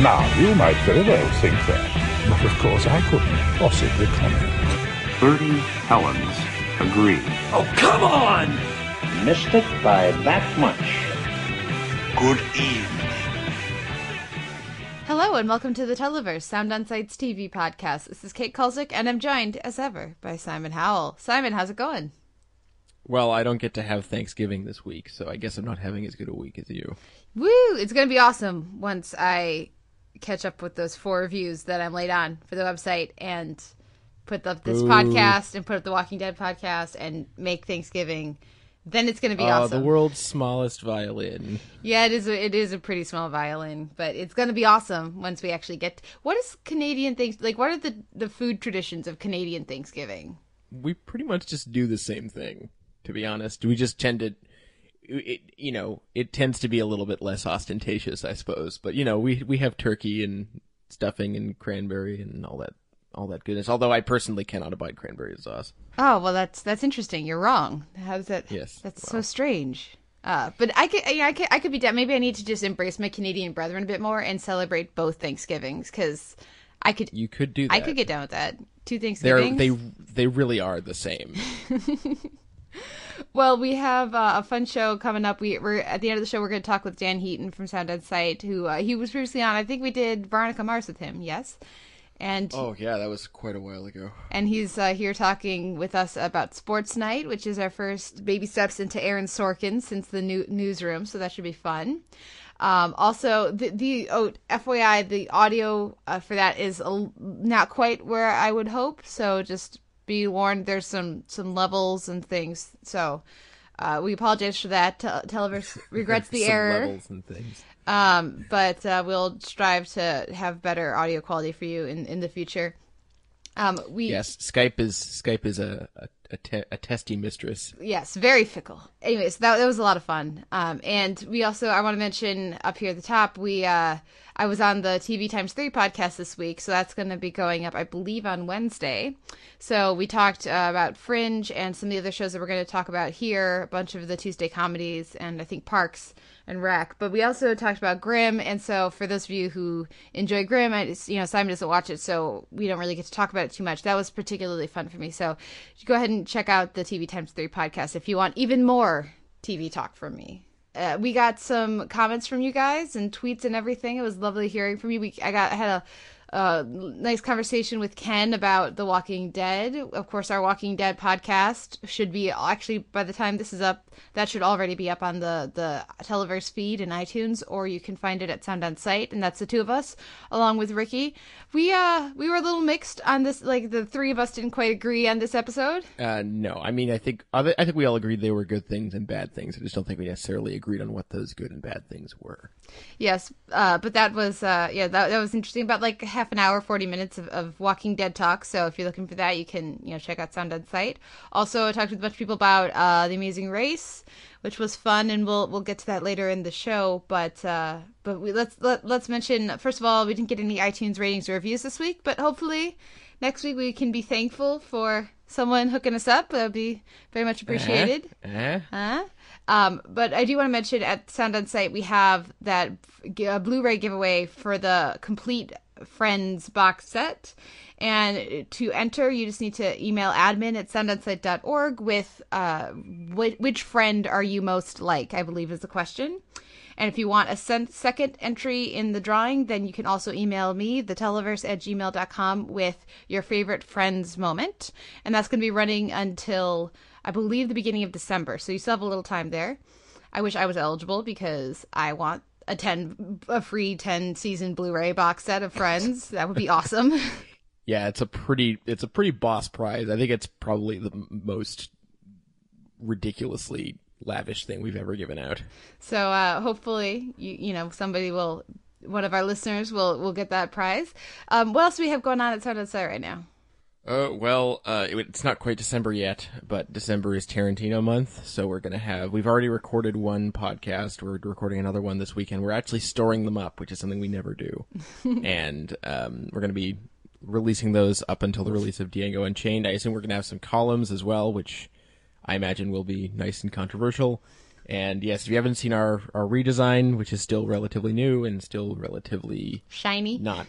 Now, you might very well think that, but of course I couldn't possibly comment. Bertie Helens agree. Oh, come on! Missed it by that much. Good evening. Hello and welcome to the Televerse Sound on Sights TV podcast. This is Kate Kulzick and I'm joined, as ever, by Simon Howell. Simon, how's it going? Well, I don't get to have Thanksgiving this week, so I guess I'm not having as good a week as you. Woo! It's going to be awesome once I catch up with those four reviews that I'm laid on for the website and put up this Boo. podcast and put up the Walking Dead podcast and make Thanksgiving. Then it's going to be Oh, awesome. the world's smallest violin. Yeah, it is. A, it is a pretty small violin, but it's going to be awesome once we actually get. What is Canadian things like? What are the the food traditions of Canadian Thanksgiving? We pretty much just do the same thing, to be honest. We just tend to, it, you know, it tends to be a little bit less ostentatious, I suppose. But you know, we we have turkey and stuffing and cranberry and all that all that goodness. Although I personally cannot abide cranberry sauce. Oh well, that's that's interesting. You're wrong. How does that? Yes, that's well. so strange. Uh, but I could, yeah, I could, I could be down. Maybe I need to just embrace my Canadian brethren a bit more and celebrate both Thanksgivings because I could, You could do that. I could get down with that. Two Thanksgivings. They're, they they really are the same. Well, we have uh, a fun show coming up. We, we're at the end of the show. We're going to talk with Dan Heaton from Sound on Sight, who uh, he was previously on. I think we did Veronica Mars with him. Yes, and oh yeah, that was quite a while ago. and he's uh, here talking with us about Sports Night, which is our first baby steps into Aaron Sorkin since the new newsroom. So that should be fun. Um, also, the, the oh, FYI, the audio uh, for that is a, not quite where I would hope. So just be warned. There's some some levels and things. So uh, we apologize for that. Tel- Televerse regrets the error. levels and things. Um, but uh, we'll strive to have better audio quality for you in, in the future. Um, we Yes, Skype is Skype is a a, a, te- a testy mistress. yes, very fickle. Anyways, that that was a lot of fun. Um, and we also I want to mention up here at the top we uh I was on the TV times three podcast this week, so that's going to be going up I believe on Wednesday. So we talked uh, about Fringe and some of the other shows that we're going to talk about here, a bunch of the Tuesday comedies, and I think Parks and Rec. But we also talked about Grimm, and so for those of you who enjoy Grimm, I, you know Simon doesn't watch it, so we don't really get to talk about it too much. That was particularly fun for me. So go ahead and check out the TV times three podcast if you want even more TV talk from me. Uh, we got some comments from you guys and tweets and everything. It was lovely hearing from you. We I got I had a uh, nice conversation with Ken about The Walking Dead. Of course, our Walking Dead podcast should be actually by the time this is up, that should already be up on the the Televerse feed in iTunes, or you can find it at Sound on Sight, and that's the two of us along with Ricky. We uh we were a little mixed on this. Like the three of us didn't quite agree on this episode. Uh, no, I mean I think I think we all agreed they were good things and bad things. I just don't think we necessarily agreed on what those good and bad things were. Yes, uh, but that was uh, yeah that that was interesting. About like half an hour, forty minutes of, of Walking Dead talk. So if you're looking for that, you can you know check out Sound on Sight. Also, I talked with a bunch of people about uh, the Amazing Race, which was fun, and we'll we'll get to that later in the show. But uh, but we, let's let, let's mention first of all, we didn't get any iTunes ratings or reviews this week, but hopefully next week we can be thankful for someone hooking us up. That would be very much appreciated. Eh? Huh? Um, but I do want to mention at Sound on Sight we have that uh, Blu-ray giveaway for the complete Friends box set. And to enter, you just need to email admin at soundonsight.org with uh, which, which friend are you most like, I believe is the question. And if you want a sen- second entry in the drawing, then you can also email me, theteleverse at gmail.com, with your favorite Friends moment. And that's going to be running until, I believe, the beginning of December. So you still have a little time there. I wish I was eligible because I want a 10, a free 10 season Blu ray box set of Friends. that would be awesome. Yeah, it's a pretty it's a pretty boss prize. I think it's probably the most ridiculously lavish thing we've ever given out. So uh, hopefully, you you know, somebody will one of our listeners will will get that prize. Um, what else do we have going on at Sound Outside right now? Uh, well, uh, it- it's not quite December yet, but December is Tarantino month, so we're gonna have. We've already recorded one podcast. We're recording another one this weekend. We're actually storing them up, which is something we never do, and um, we're gonna be releasing those up until the release of Django Unchained. I assume we're gonna have some columns as well, which I imagine will be nice and controversial. And yes, if you haven't seen our our redesign, which is still relatively new and still relatively Shiny. not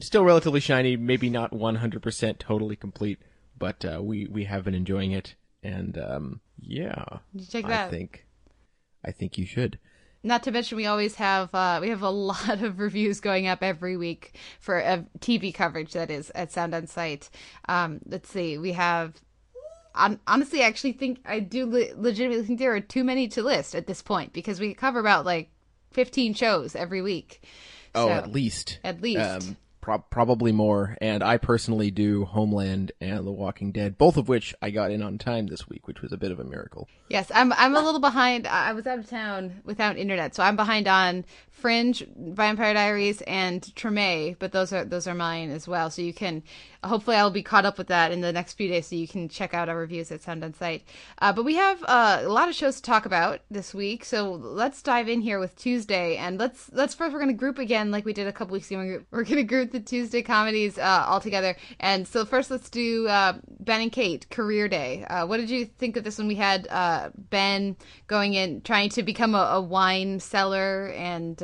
still relatively shiny, maybe not 100% totally complete, but uh, we we have been enjoying it and um yeah. Check I that out? think I think you should. Not to mention, we always have uh, we have a lot of reviews going up every week for uh, TV coverage. That is at Sound on Sight. Um, let's see, we have. Hon- Honestly, I actually think I do le- legitimately think there are too many to list at this point because we cover about like fifteen shows every week. Oh, So- at least. at least. Um, pro- probably more. And I personally do Homeland and The Walking Dead, both of which I got in on time this week, which was a bit of a miracle. Yes, I'm I'm a little behind. I I was out of town without internet, so I'm behind on Fringe, Vampire Diaries, and Treme. But those are those are mine as well. So you can hopefully I'll be caught up with that in the next few days, so you can check out our reviews at Sound on Sight. Uh, but we have uh, a lot of shows to talk about this week, so let's dive in here with Tuesday, and let's let's first we're gonna group again like we did a couple weeks ago. We're- We're gonna group the Tuesday comedies uh, all together, and so first let's do uh, Ben and Kate Career Day. Uh, what did you think of this when we had uh, Ben going in trying to become a, a wine seller, and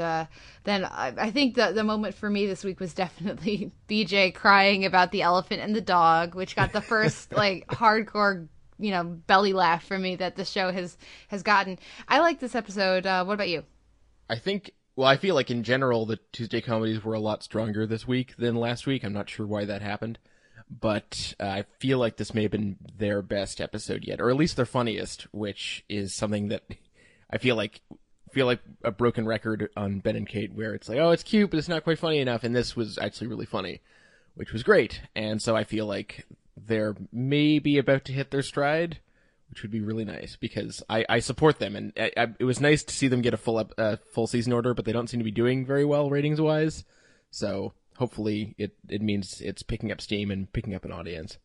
then I, I think the the moment for me this week was definitely BJ crying about the elephant and the dog, which got the first like hardcore you know belly laugh for me that the show has has gotten. I like this episode. Uh, what about you? I think. Well, I feel like in general the Tuesday comedies were a lot stronger this week than last week. I'm not sure why that happened, but uh, I feel like this may have been their best episode yet, or at least their funniest, which is something that I feel like feel like a broken record on Ben and Kate, where it's like, oh, it's cute, but it's not quite funny enough, and this was actually really funny, which was great, and so I feel like they're maybe about to hit their stride which would be really nice because I, I support them, and I, I, it was nice to see them get a full ep- uh, full season order, but they don't seem to be doing very well ratings wise. So hopefully it it means it's picking up steam and picking up an audience.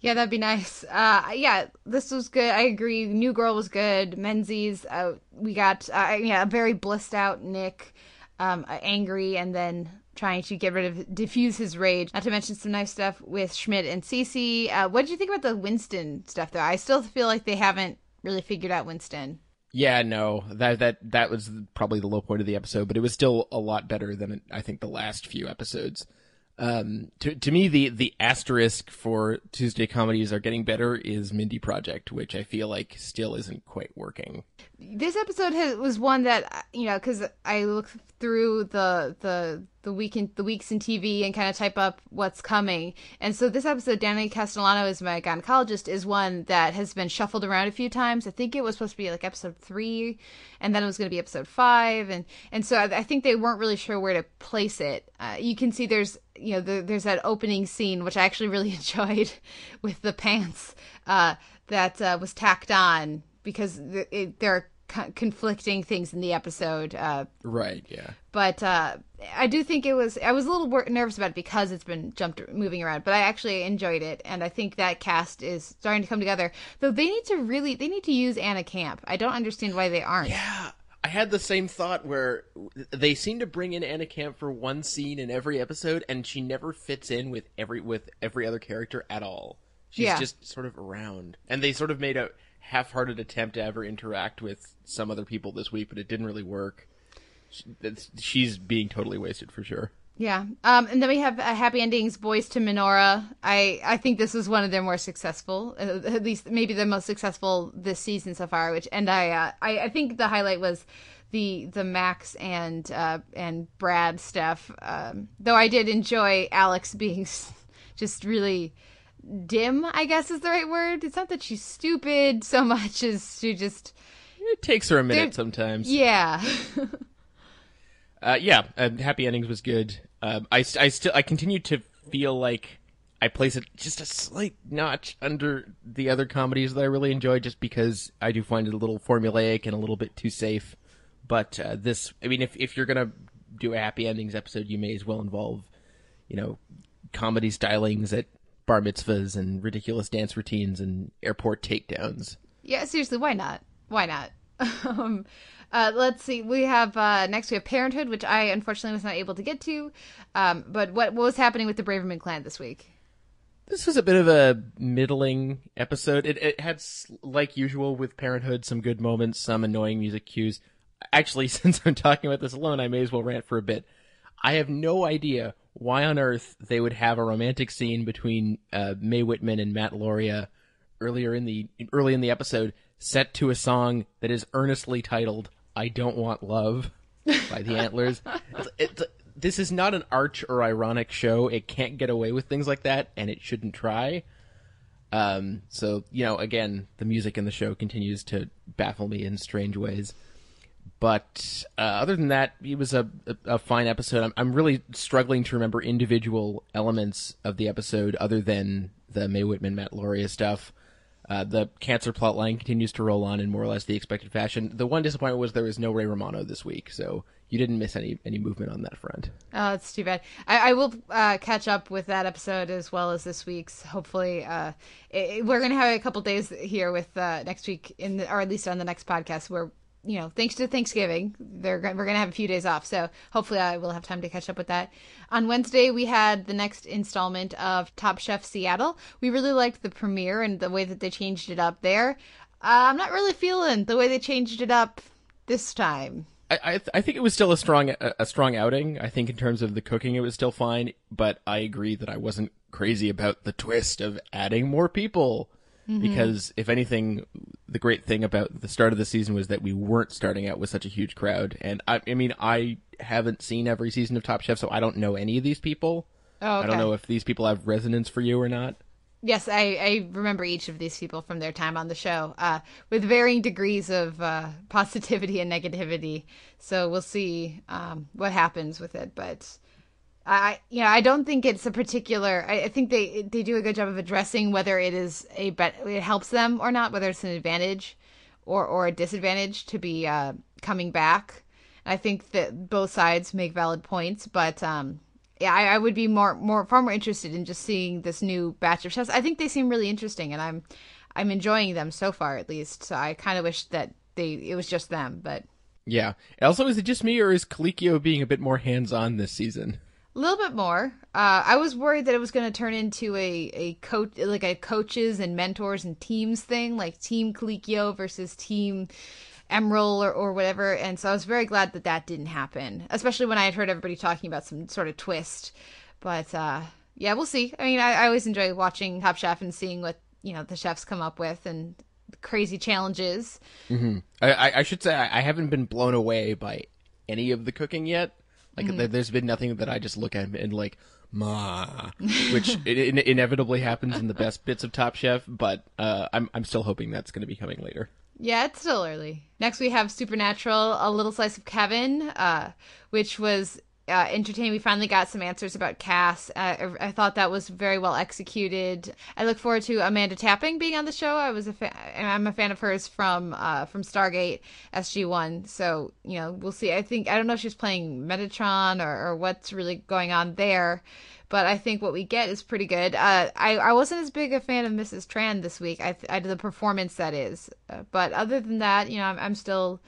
Yeah, that'd be nice. Uh, yeah, this was good. I agree. New Girl was good. Menzies, uh, we got uh, yeah, a very blissed out Nick, um, angry, and then trying to get rid of diffuse his rage. Not to mention some nice stuff with Schmidt and Cece. Uh, what did you think about the Winston stuff though? I still feel like they haven't really figured out Winston. Yeah, no, that that that was probably the low point of the episode, but it was still a lot better than I think the last few episodes. Um, to to me, the the asterisk for Tuesday comedies are getting better is Mindy Project, which I feel like still isn't quite working. This episode has, was one that you know because I look through the the the week in, the weeks in TV and kind of type up what's coming, and so this episode, Danny Castellano is my gynecologist, is one that has been shuffled around a few times. I think it was supposed to be like episode three, and then it was going to be episode five, and and so I, I think they weren't really sure where to place it. Uh, you can see there's you know the, there's that opening scene which I actually really enjoyed with the pants uh, that uh, was tacked on because it, there are co- conflicting things in the episode. Uh, Right? Yeah. but uh, I do think it was. I was a little wor- nervous about it because it's been jumped moving around, but I actually enjoyed it, and I think that cast is starting to come together. Though they need to really, they need to use Anna Camp. I don't understand why they aren't. Yeah, I had the same thought where they seem to bring in Anna Camp for one scene in every episode, and she never fits in with every with every other character at all. She's Yeah. just sort of around, and they sort of made a half-hearted attempt to ever interact with some other people this week, but it didn't really work. She's being totally wasted for sure. Yeah. Um, and then we have uh, Happy Endings, Boys to Menorah. I, I think this was one of their more successful, uh, at least maybe the most successful this season so far. Which and I, uh, I, I think the highlight was the the Max and uh, and Brad stuff. Um, though I did enjoy Alex being just really dim. I guess is the right word. It's not that she's stupid so much as she just It takes her a minute sometimes. yeah. Uh, yeah, uh, Happy Endings was good. Um, I, st- I still I continue to feel like I place it just a slight notch under the other comedies that I really enjoy, just because I do find it a little formulaic and a little bit too safe. But uh, this, I mean, if if you're gonna do a happy endings episode, you may as well involve, you know, comedy stylings at bar mitzvahs and ridiculous dance routines and airport takedowns. Yeah, seriously, why not? Why not? um, uh, let's see. We have uh, next we have Parenthood, which I unfortunately was not able to get to. Um, but what what was happening with the Braverman clan this week? This was a bit of a middling episode. It, it had, like usual with Parenthood, some good moments, some annoying music cues. Actually, since I'm talking about this alone, I may as well rant for a bit. I have no idea why on earth they would have a romantic scene between uh, Mae Whitman and Matt Lauria earlier in the early in the episode, set to a song that is earnestly titled "I Don't Want Love" by the Antlers. It's, it's, this is not an arch or ironic show. It can't get away with things like that, and it shouldn't try. Um, so you know, again, the music in the show continues to baffle me in strange ways. But uh, other than that, it was a, a, a fine episode. I'm, I'm really struggling to remember individual elements of the episode other than the Mae Whitman, Matt Lauria stuff. Uh, the cancer plot line continues to roll on in more or less the expected fashion. The one disappointment was there was no Ray Romano this week, so you didn't miss any any movement on that front. Oh, it's too bad. I, I will uh, catch up with that episode as well as this week's. Hopefully, uh, it, we're going to have a couple days here with uh, next week in the, or at least on the next podcast where you know, thanks to Thanksgiving, they're we're going to have a few days off. So hopefully, I will have time to catch up with that. On Wednesday, we had the next installment of Top Chef Seattle. We really liked the premiere and the way that they changed it up there. Uh, I'm not really feeling the way they changed it up this time. I I, th- I think it was still a strong a strong outing. I think in terms of the cooking, it was still fine. But I agree that I wasn't crazy about the twist of adding more people. Because if anything, the great thing about the start of the season was that we weren't starting out with such a huge crowd. And I, I mean, I haven't seen every season of Top Chef, so I don't know any of these people. Oh, I don't know if these people have resonance for you or not. Yes, I, I remember each of these people from their time on the show, uh, with varying degrees of uh, positivity and negativity. So we'll see um, what happens with it. But I, you know, I don't think it's a particular. I, I think they they do a good job of addressing whether it is a bet it helps them or not, whether it's an advantage or or a disadvantage to be uh, coming back. I think that both sides make valid points, but um, yeah, I, I would be more, more, far more interested in just seeing this new batch of chefs. I think they seem really interesting, and I'm, I'm enjoying them so far, at least. So I kind of wish that they, it was just them, but Yeah. Also, is it just me or is Colicchio being a bit more hands on this season? A little bit more. Uh, I was worried that it was going to turn into a, a coach, like a coaches and mentors and teams thing, like Team Colicchio versus Team Emeril or, or whatever. And so I was very glad that that didn't happen, especially when I had heard everybody talking about some sort of twist. But uh, yeah, we'll see. I mean, I, I always enjoy watching Top Chef and seeing what you know the chefs come up with and crazy challenges. I, I, I should say I haven't been blown away by any of the cooking yet. Like there, there's been nothing that I just look at and like ma, which it, in inevitably happens in the best bits of Top Chef. But uh, I'm I'm still hoping that's going to be coming later. Yeah, it's still early. Next, we have Supernatural, A Little Slice of Kevin, uh, which was uh, entertaining. We finally got some answers about Cass. Uh, I, thought that was very well executed. I look forward to Amanda Tapping being on the show. I was a fan, I'm a fan of hers from uh, from Stargate SG One. So you know, we'll see. I think I don't know if she's playing Metatron or, or what's really going on there but I think what we get is pretty good. Uh, I I wasn't as big a fan of Mrs. Tran this week. I, I did the performance that is, uh, but other than that, you know, I'm, I'm still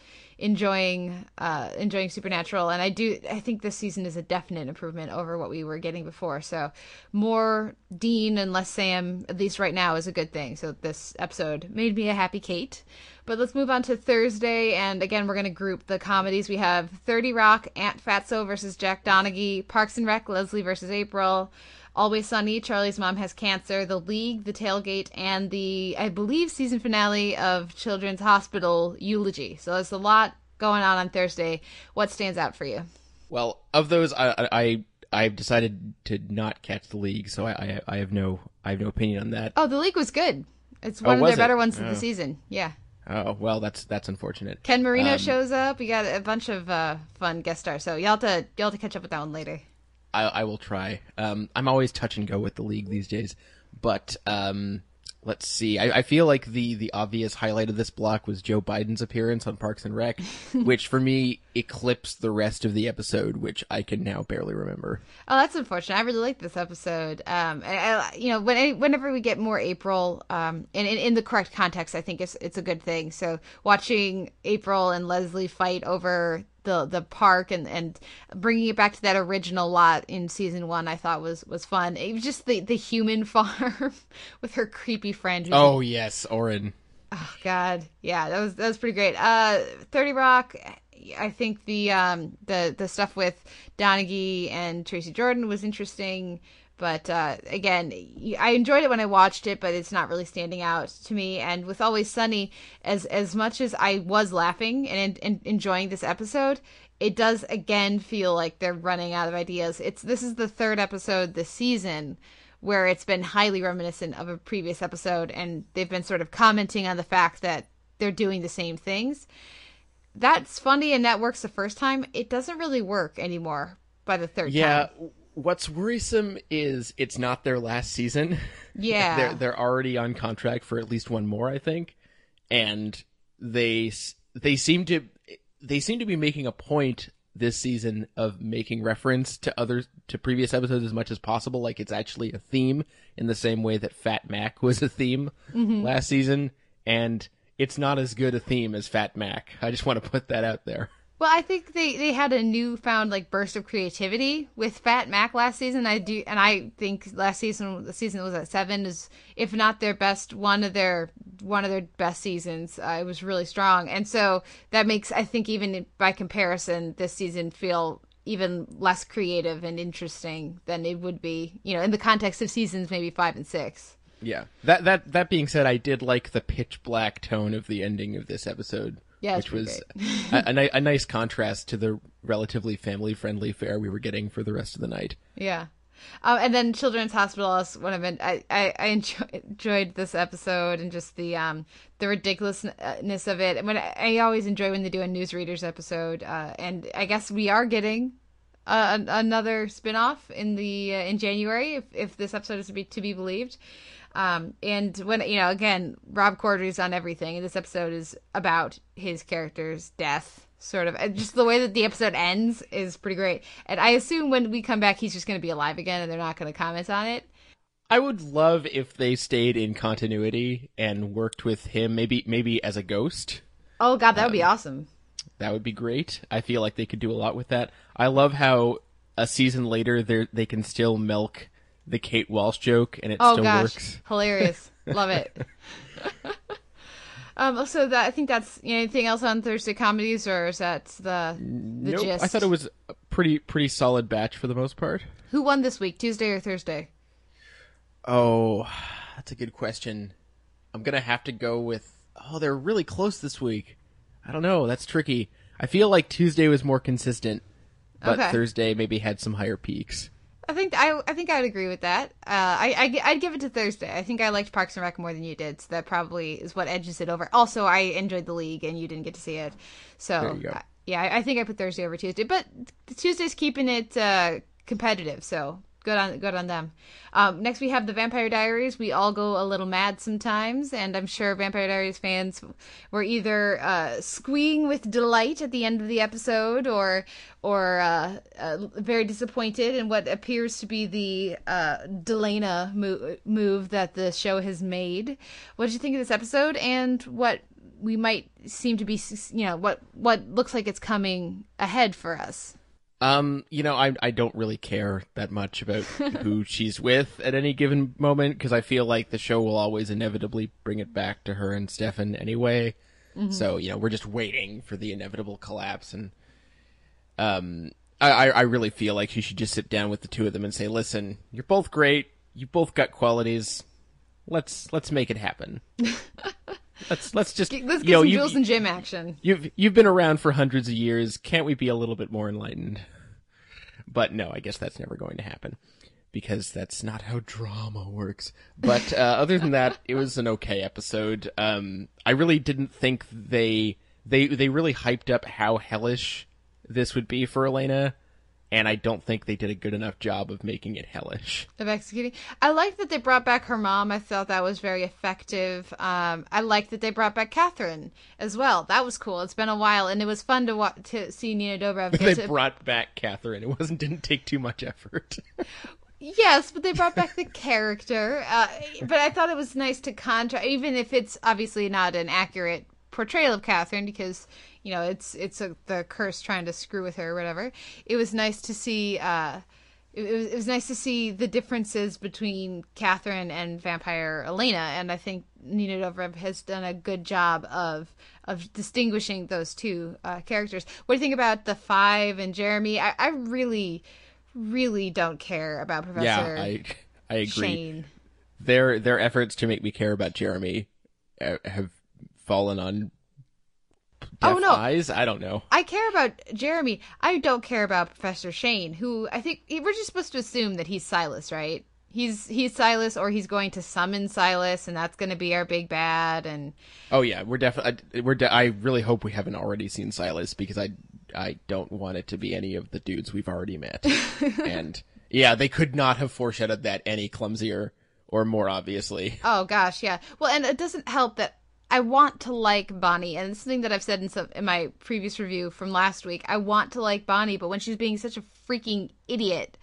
enjoying uh, enjoying Supernatural, and I do I think this season is a definite improvement over what we were getting before. So more Dean and less Sam, at least right now, is a good thing. So this episode made me a happy Kate. But let's move on to Thursday, and again, we're going to group the comedies. We have 30 Rock, Aunt Fatso versus Jack Donaghy, Parks and Rec, Leslie versus April, Always Sunny, Charlie's Mom Has Cancer, The League, The Tailgate, and the, I believe, season finale of Children's Hospital Eulogy. So there's a lot going on on Thursday. What stands out for you? Well, of those, I I I've decided to not catch the league, so I I, I have no I have no opinion on that. Oh, The League was good. It's one of was their better it? ones of Oh. the season. Yeah. Oh well, that's that's unfortunate. Ken Marino Um, shows up. We got a bunch of uh, fun guest stars. So y'all to y'all have to catch up with that one later. I, I will try. Um, I'm always touch and go with the league these days, but um, let's see. I, I feel like the the obvious highlight of this block was Joe Biden's appearance on Parks and Rec, which for me eclipsed the rest of the episode, which I can now barely remember. Oh, that's unfortunate. I really like this episode. Um, I, I, you know, when, whenever we get more April, um, and in, in the correct context, I think it's it's a good thing. So watching April and Leslie fight over the the park and and bringing it back to that original lot in season one I thought was was fun. It was just the the human farm with her creepy friend. Oh yes, Orin. Oh God, yeah, that was that was pretty great. Uh, Thirty Rock, I think the um the the stuff with Donaghy and Tracy Jordan was interesting, but uh, again, I enjoyed it when I watched it, but it's not really standing out to me. And with Always Sunny, as as much as I was laughing and, and enjoying this episode, it does again feel like they're running out of ideas. It's this is the third episode this season where it's been highly reminiscent of a previous episode and they've been sort of commenting on the fact that they're doing the same things. That's funny and that works the first time. It doesn't really work anymore by the third Yeah. time. What's worrisome is it's not their last season. Yeah. they're they're already on contract for at least one more, I think, and they they seem to they seem to be making a point this season of making reference to other to previous episodes as much as possible, like it's actually a theme in the same way that Fat Mac was a theme Mhm. last season, and it's not as good a theme as Fat Mac. I just want to put that out there. Well, I think they, they had a newfound like burst of creativity with Fat Mac last season. I do, and I think last season, the season was at seven, is if not their best, one of their one of their best seasons. Uh, it was really strong, and so that makes I think even by comparison, this season feel even less creative and interesting than it would be, you know, in the context of seasons maybe five and six. Yeah. That that that being said, I did like the pitch black tone of the ending of this episode. Yeah, which was a, a, a nice contrast to the relatively family friendly fare we were getting for the rest of the night. Yeah. Um, and then Children's Hospital is one of it. I, I, I enjoy, enjoyed this episode and just the um the ridiculousness of it. When I, I always enjoy when they do a newsreaders episode, uh, and I guess we are getting uh, another spin-off in the uh, in January if, if this episode is to be to be believed. Um, and when you know, again, Rob Corddry's on everything, and this episode is about his character's death, sort of. And just the way that the episode ends is pretty great. And I assume when we come back, he's just going to be alive again, and they're not going to comment on it. I would love if they stayed in continuity and worked with him, maybe maybe as a ghost. Oh God, that would be awesome. That would be great. I feel like they could do a lot with that. I love how a season later they they can still milk the Kate Walsh joke and it oh still gosh, works. hilarious! Love it. um, so that I think that's you know, anything else on Thursday comedies, or is that the the Nope, gist? I thought it was a pretty pretty solid batch for the most part. Who won this week, Tuesday or Thursday? Oh, that's a good question. I'm gonna have to go with. Oh, they're really close this week. I don't know. That's tricky. I feel like Tuesday was more consistent, but Okay. Thursday maybe had some higher peaks. I think I I think I would agree with that. Uh, I, I would give it to Thursday. I think I liked Parks and Rec more than you did, so that probably is what edges it over. Also, I enjoyed the league, and you didn't get to see it, so There you go. uh, yeah, I, I think I put Thursday over Tuesday. But Tuesday's keeping it uh, competitive, so good on good on them. Um, next, we have the Vampire Diaries. We all go a little mad sometimes, and I'm sure Vampire Diaries fans were either uh, squeeing with delight at the end of the episode, or or uh, uh, very disappointed in what appears to be the uh, Delena mo- move that the show has made. What did you think of this episode, and what we might seem to be, you know, what what looks like it's coming ahead for us? Um, you know, I I don't really care that much about who she's with at any given moment because I feel like the show will always inevitably bring it back to her and Stefan anyway. Mhm. So you know, we're just waiting for the inevitable collapse, and um, I I really feel like she should just sit down with the two of them and say, "Listen, you're both great. You both got qualities. Let's let's make it happen. let's let's just Let's get you know, some you- Jules and Jim action. You've you've been around for hundreds of years. Can't we be a little bit more enlightened? But no, I guess that's never going to happen because that's not how drama works. But uh, other than that, it was an okay episode. Um, I really didn't think they they they really hyped up how hellish this would be for Elena, and I don't think they did a good enough job of making it hellish. of executing. I like that they brought back her mom. I thought that was very effective. Um, I like that they brought back Catherine as well. That was cool. It's been a while, and it was fun to wa- to see Nina Dobrev. They to- brought back Catherine. It wasn't didn't take too much effort. Yes, but they brought back the character. Uh, but I thought it was nice to contrast, even if it's obviously not an accurate portrayal of Catherine, because you know it's it's a, the curse trying to screw with her or whatever. It was nice to see. Uh, it, it was, it was nice to see the differences between Catherine and Vampire Elena, and I think Nina Dobrev has done a good job of of distinguishing those two uh, characters. What do you think about the Five and Jeremy? I, I really, really don't care about Professor yeah, I I agree. Shane. Their their efforts to make me care about Jeremy uh, have fallen on Oh, no. eyes. I don't know. I care about Jeremy. I don't care about Professor Shane, who I think we're just supposed to assume that he's Silas, right? He's he's Silas, or he's going to summon Silas, and that's going to be our big bad. And Oh yeah, we're definitely we're. De- I really hope we haven't already seen Silas because I I don't want it to be any of the dudes we've already met. and yeah, they could not have foreshadowed that any clumsier or more obviously. oh gosh, yeah. Well, and it doesn't help that I want to like Bonnie, and it's something that I've said in some in my previous review from last week. I want to like Bonnie, but when she's being such a freaking idiot,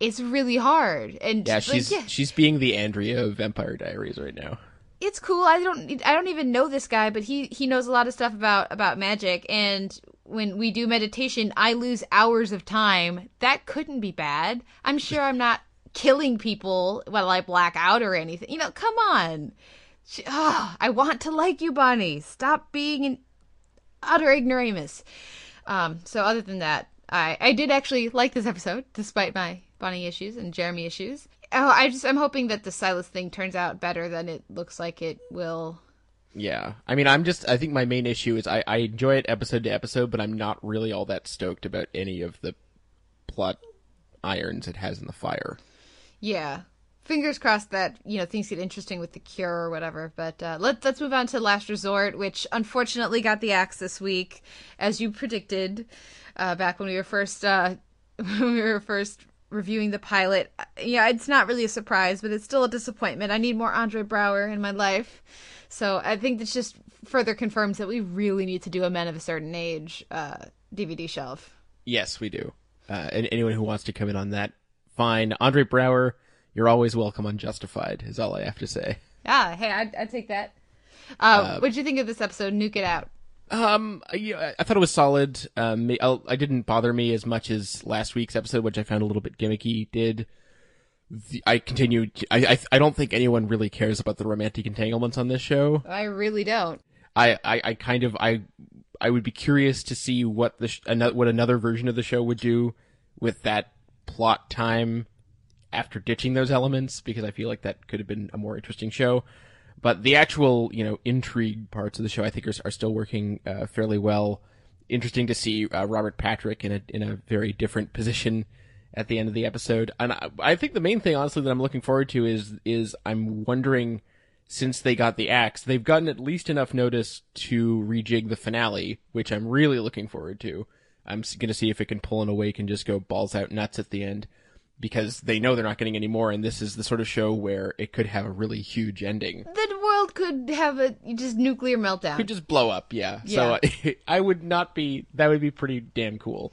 it's really hard. And Yeah, like, she's yeah. she's being the Andrea of Vampire Diaries right now. it's cool. I don't I don't even know this guy, but he he knows a lot of stuff about about magic and when we do meditation, I lose hours of time. That couldn't be bad. I'm sure I'm not killing people while I black out or anything. You know, come on. She, ah, I want to like you, Bonnie. Stop being an utter ignoramus. Um, so other than that, I I did actually like this episode despite my Bonnie issues and Jeremy issues. Oh, I just I'm hoping that the Silas thing turns out better than it looks like it will. Yeah, I mean, I'm just. I think my main issue is I I enjoy it episode to episode, but I'm not really all that stoked about any of the plot irons it has in the fire. Yeah. Fingers crossed that you know things get interesting with the cure or whatever. But uh, let's let's move on to Last Resort, which unfortunately got the axe this week, as you predicted, uh, back when we were first uh, when we were first reviewing the pilot. Uh, Yeah, it's not really a surprise, but it's still a disappointment. I need more Andre Braugher in my life, so I think this just further confirms that we really need to do a Men of a Certain Age uh, DVD shelf. Yes, we do. Uh, and anyone who wants to come in on that, fine. Andre Braugher, you're always welcome on Justified. Is all I have to say. Ah, hey, I'd, I'd take that. Uh, what'd you think of this episode? Nuke it out. Um, yeah, I thought it was solid. Um, I, I didn't bother me as much as last week's episode, which I found a little bit gimmicky. Did the, I continued? I, I I don't think anyone really cares about the romantic entanglements on this show. I really don't. I, I, I kind of I I would be curious to see what the sh- what another version of the show would do with that plot time after ditching those elements because I feel like that could have been a more interesting show. But the actual you know intrigue parts of the show I think are, are still working uh, fairly well. Interesting to see uh, Robert Patrick in a in a very different position at the end of the episode, and I, I think the main thing honestly that I'm looking forward to is is I'm wondering since they got the axe, they've gotten at least enough notice to rejig the finale, which I'm really looking forward to. I'm going to see if it can pull an awake and just go balls out nuts at the end because they know they're not getting any more. And this is the sort of show where it could have a really huge ending. The world could have a just nuclear meltdown. Could just blow up, yeah. So I would not be, that would be pretty damn cool,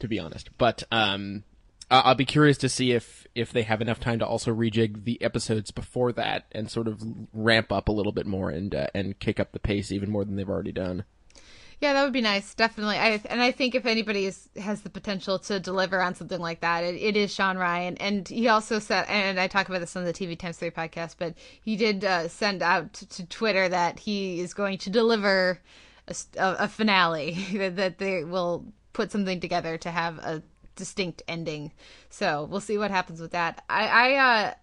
to be honest. But, um, I'll be curious to see if, if they have enough time to also rejig the episodes before that and sort of ramp up a little bit more and, uh, and kick up the pace even more than they've already done. Yeah, that would be nice, definitely. I and I think if anybody is, has the potential to deliver on something like that, it, it is Shawn Ryan. And he also said, and I talk about this on the TV Times Three podcast, but he did uh, send out to, Twitter that he is going to deliver a finale that, that they will put something together to have a distinct ending. So we'll see what happens with that. I, I uh,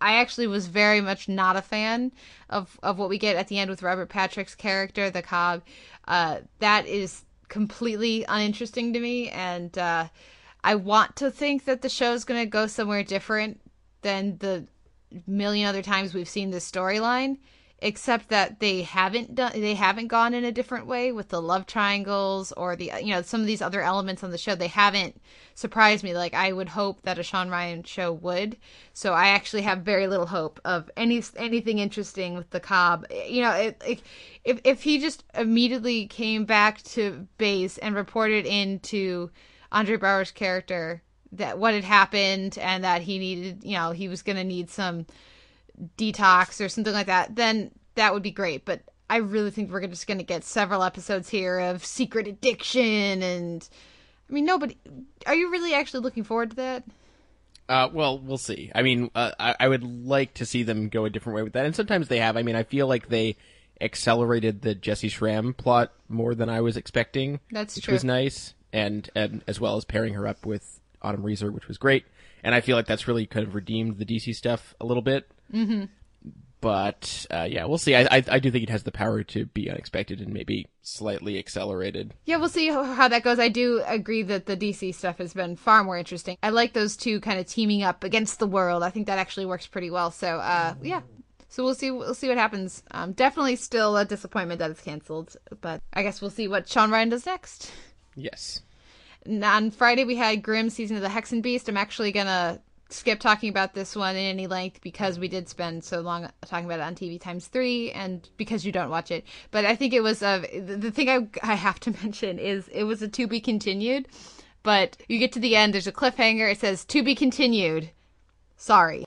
I actually was very much not a fan of, of what we get at the end with Robert Patrick's character, the COB. Uh, that is completely uninteresting to me, and uh, I want to think that the show's going to go somewhere different than the million other times we've seen this storyline. Except that they haven't done they haven't gone in a different way with the love triangles or the you know some of these other elements on the show. They haven't surprised me. Like i would hope that a shawn ryan show would. So i actually have very little hope of any anything interesting with the COB. You know it, it, if if he just immediately came back to base and reported into andre braugher's character that what had happened and that he needed you know he was going to need some detox or something like that, then that would be great. But I really think we're just going to get several episodes here of secret addiction and. I mean, nobody. Are you really actually looking forward to that? Uh, well, we'll see. I mean, uh, I, I would like to see them go a different way with that, and sometimes they have. I mean, I feel like they accelerated the Jessy Schram plot more than I was expecting. That's true. which true. was nice, and and as well as pairing her up with Autumn Reeser, which was great. And I feel like that's really kind of redeemed the DC stuff a little bit. Mm-hmm. But uh, yeah, we'll see. I, I I do think it has the power to be unexpected and maybe slightly accelerated. Yeah, we'll see how, that goes. I do agree that the DC stuff has been far more interesting. I like those two kind of teaming up against the world. I think that actually works pretty well. So, uh, yeah. So we'll see. We'll see what happens. Um, definitely still a disappointment that it's canceled, but I guess we'll see what Shawn Ryan does next. Yes. And on Friday we had Grimm season of the Hex and Beast. I'm actually gonna skip talking about this one in any length because we did spend so long talking about it on TV times three, and because you don't watch it. But I think it was the, the thing I I have to mention is it was a to be continued. But you get to the end, there's a cliffhanger. It says to be continued. Sorry.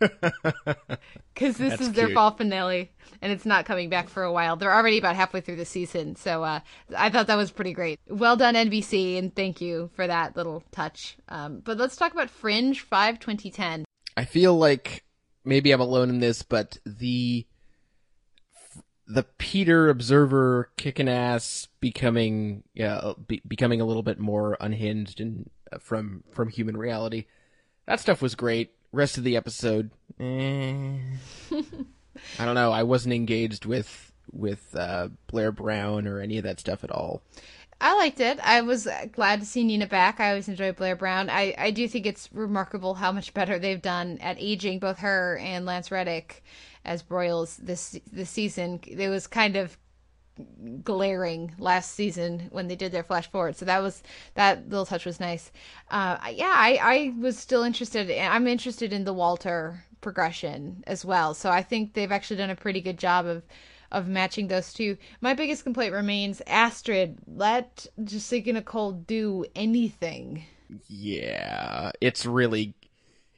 Because this That's is their cute. fall finale, and it's not coming back for a while. They're already about halfway through the season, so uh, I thought that was pretty great. Well done, NBC, and thank you for that little touch. Um, but let's talk about Fringe 5 2010. I feel like maybe I'm alone in this, but the the Peter Observer kicking ass becoming yeah be, becoming a little bit more unhinged and uh, from from human reality. That stuff was great. Rest of the episode, eh. I don't know. I wasn't engaged with with uh, Blair Brown or any of that stuff at all. I liked it. I was glad to see Nina back. I always enjoy Blair Brown. I, I do think it's remarkable how much better they've done at aging both her and Lance Reddick as Broyles this this season. It was kind of glaring last season when they did their flash forward. So that was that little touch was nice. Uh, yeah, I I was still interested. I'm interested in the Walter progression as well. So I think they've actually done a pretty good job of of matching those two. My biggest complaint remains Astrid. Let Jasika Nicole do anything. Yeah, it's really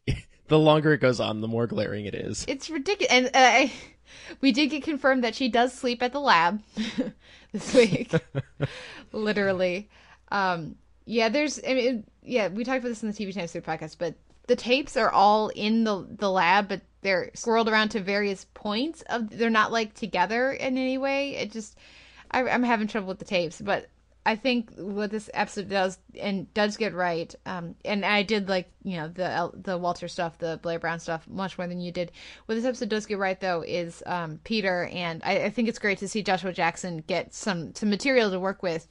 the longer it goes on, the more glaring it is. It's ridiculous. And uh, I, we did get confirmed that she does sleep at the lab this week, literally. Um, yeah, there's. I mean, yeah, we talked about this in the TV Times Three podcast, but the tapes are all in the the lab, but they're swirled around to various points of. They're not like together in any way. It just, I, I'm having trouble with the tapes, but I think what this episode does and does get right, um, and I did like you know the the Walter stuff, the Blair Brown stuff much more than you did. What this episode does get right though is um, Peter, and I, I think it's great to see Joshua Jackson get some some material to work with.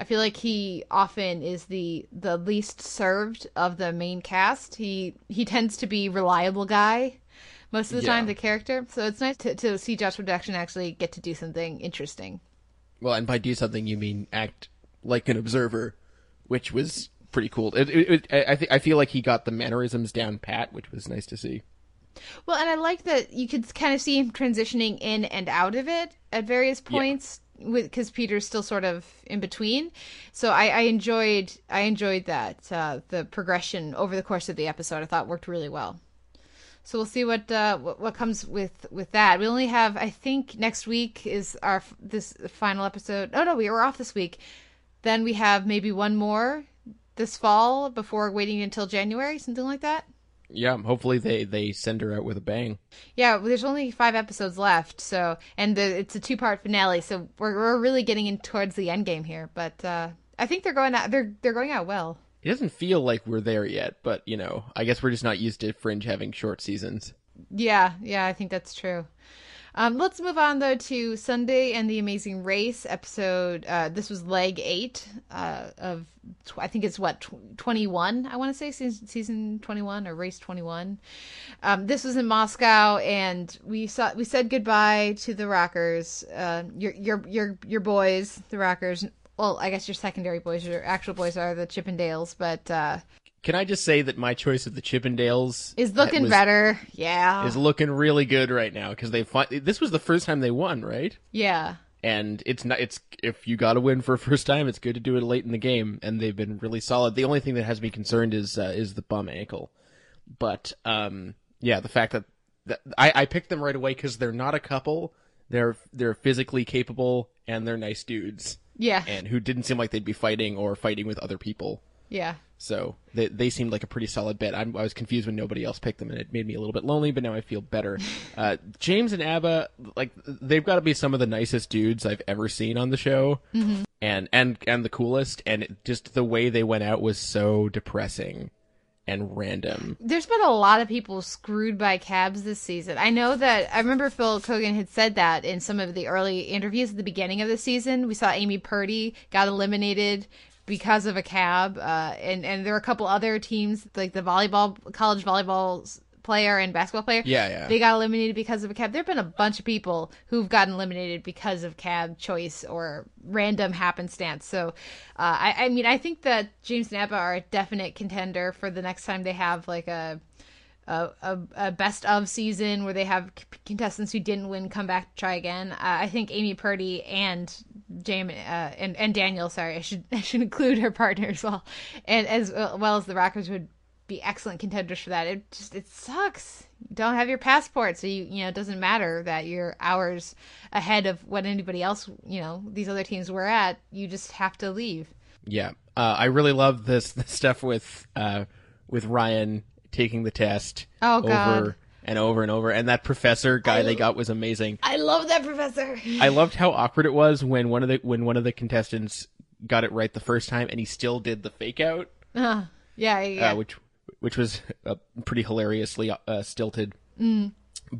I feel like he often is the the least served of the main cast. He he tends to be reliable guy most of the time, the character. So it's nice to to see Joshua Jackson actually get to do something interesting. Well, and by do something you mean act like an observer, which was pretty cool. It, it, it, I think I feel like he got the mannerisms down pat, which was nice to see. Well, and I like that you could kind of see him transitioning in and out of it at various points, with because Peter's still sort of in between. So I, I enjoyed I enjoyed that uh, the progression over the course of the episode. I thought worked really well. So we'll see what uh, what, what comes with with that. We only have I think next week is our this final episode. Oh no, we were off this week. Then we have maybe one more this fall before waiting until January, something like that. Yeah, hopefully they they send her out with a bang. Yeah, there's only five episodes left, so and the, it's a two part finale, so we're we're really getting in towards the end game here. But uh, I think they're going out. They're they're going out well. It doesn't feel like we're there yet, but you know, I guess we're just not used to Fringe having short seasons. Yeah, yeah, I think that's true. Um, let's move on though to Sunday and the Amazing Race episode. Uh, this was leg eight uh, of tw- I think it's what tw- twenty one. I want to say season, season twenty one or race twenty one. Um, this was in Moscow, and we saw we said goodbye to the Rockers. Uh, your your your your boys, the Rockers. Well, I guess your secondary boys, your actual boys are the Chippendales, but uh, Can I just say that my choice of the Chippendales is looking was- better. Yeah, Is looking really good right now because they fi- this was the first time they won, right? yeah. and it's not it's if you got to win for a first time it's good to do it late in the game and they've been really solid the only thing that has me concerned is uh, is the bum ankle but um yeah the fact that, that I, I picked them right away because they're not a couple they're they're physically capable and they're nice dudes Yeah, and who didn't seem like they'd be fighting or fighting with other people yeah. so they they seemed like a pretty solid bet. I'm, I was confused when nobody else picked them, and it made me a little bit lonely. But now I feel better. Uh, James and Abba, like they've got to be some of the nicest dudes I've ever seen on the show, and and and the coolest. And it, just the way they went out was so depressing and random. There's been a lot of people screwed by cabs this season. I know that I remember Phil Keoghan had said that in some of the early interviews at the beginning of the season. We saw Amy Purdy got eliminated because of a cab, uh, and and there were a couple other teams like the volleyball college volleyball player and basketball player. Yeah, yeah. They got eliminated because of a cab. There've been a bunch of people who've gotten eliminated because of cab choice or random happenstance. So, uh, I, I mean, I think that James and Abba are a definite contender for the next time they have like a a, a, a best of season where they have c- contestants who didn't win come back to try again. Uh, I think Amy Purdy and Jamie uh, and and Daniel, sorry, I should I should include her partner as well, and as well as the Rockers would be excellent contenders for that. It just it sucks. You don't have your passport, so you you know it doesn't matter that you're hours ahead of what anybody else you know these other teams were at. You just have to leave. Yeah, uh, I really love this, this stuff with uh, with Ryan taking the test Oh, over God. And over and over, and that professor guy they got was amazing. I love that professor. I loved how awkward it was when one of the when one of the contestants got it right the first time, and he still did the fake out, Uh, yeah, yeah. uh, which which was uh, pretty hilariously uh, stilted. Mm.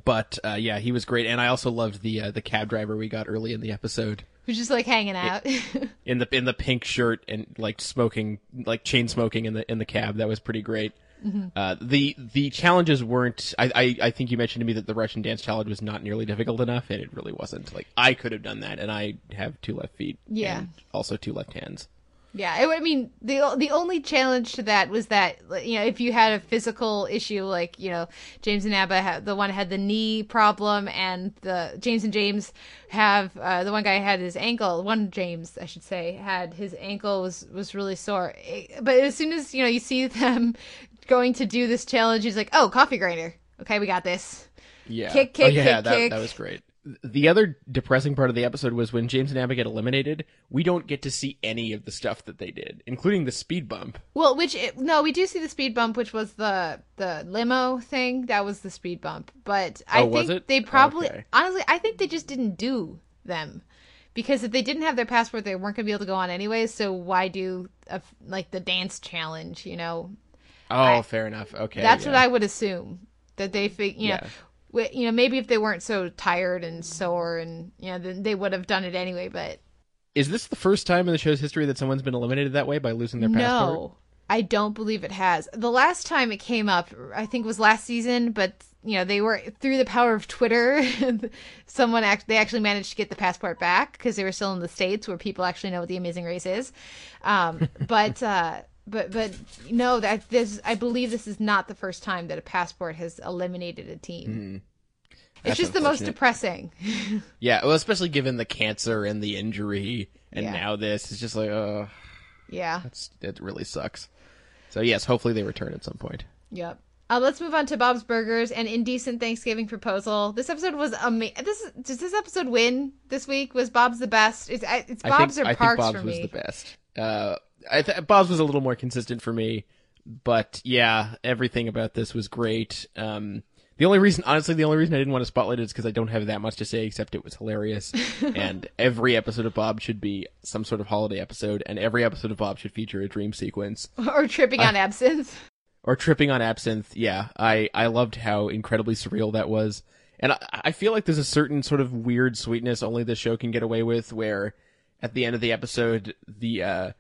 But uh, yeah, he was great, and I also loved the uh, the cab driver we got early in the episode Who's just like hanging out. in the in the pink shirt and like smoking like chain smoking in the in the cab. That was pretty great. Uh, the the challenges weren't. I, I I think you mentioned to me that the Russian dance challenge was not nearly difficult enough, and it really wasn't. Like I could have done that, and I have two left feet. Yeah. and also two left hands. Yeah, I mean the the only challenge to that was that you know if you had a physical issue like you know James and Abba had the one had the knee problem and the James and James have uh, the one guy had his ankle one James I should say had his ankle was was really sore but as soon as you know you see them going to do this challenge he's like oh coffee grinder okay we got this Yeah. Kick, kick, oh, yeah, kick, that, kick. that was great. The other depressing part of the episode was when James and Abba get eliminated, we don't get to see any of the stuff that they did, including the speed bump. Well, which no, we do see the speed bump, which was the the limo thing. That was the speed bump. But I Oh, think it? they probably Okay. honestly, I think they just didn't do them because if they didn't have their passport, they weren't gonna be able to go on anyway. So why do a, like the dance challenge? You know, Oh, fair enough. Okay. that's yeah. what I would assume that they fig- you Yeah. know. You know, maybe if they weren't so tired and sore, and you know, then they would have done it anyway. But Is this the first time in the show's history that someone's been eliminated that way by losing their passport? No, I don't believe it has. The last time it came up, I think was last season, but you know they were through the power of Twitter. someone act they actually managed to get the passport back because they were still in the states where people actually know what the Amazing Race is. Um, but uh, but but no, that this I believe this is not the first time that a passport has eliminated a team. Mm-hmm. It's just the most depressing. Yeah, well, especially given the cancer and the injury, and Yeah. now this. It's just like, uh, yeah. it's, it really sucks. So yes, hopefully they return at some point. Yep. Uh, let's move on to Bob's Burgers and Indecent Thanksgiving Proposal. This episode was amazing. This does this episode win this week? Was Bob's the best? It's I- it's Bob's I think, or I Parks think Bob's for was me. the best. Uh, I th- Bob's was a little more consistent for me, but yeah, everything about this was great. Um, the only reason, honestly, the only reason I didn't want to spotlight it is because I don't have that much to say except it was hilarious. and every episode of Bob should be some sort of holiday episode, and every episode of Bob should feature a dream sequence or tripping on absinthe. or tripping on absinthe. Yeah, I I loved how incredibly surreal that was. And I, I feel like there's a certain sort of weird sweetness only the show can get away with, where at the end of the episode, the uh,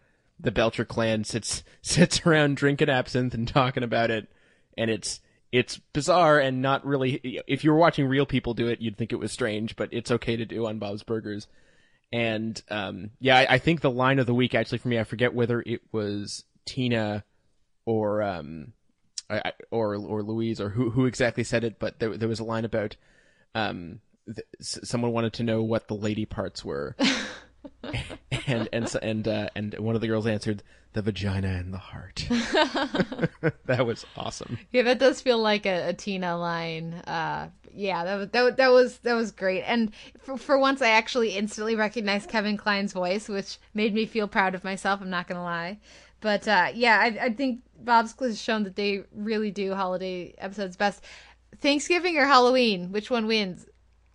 the Belcher clan sits sits around drinking absinthe and talking about it, and it's it's bizarre and not really. If you were watching real people do it, you'd think it was strange, but it's okay to do on Bob's Burgers. And um, yeah, I, I think the line of the week actually for me, I forget whether it was Tina or um, I, or or Louise or who who exactly said it, but there there was a line about um, th- someone wanted to know what the lady parts were. and and and uh, and one of the girls answered the vagina and the heart. that was awesome. Yeah, that does feel like a, a Tina line. Uh, yeah, that was that, that was that was great. And for, for once, I actually instantly recognized Kevin Kline's voice, which made me feel proud of myself. I'm not gonna lie, but uh, yeah, I, I think Bob's Clues has shown that they really do holiday episodes best. Thanksgiving or Halloween, which one wins?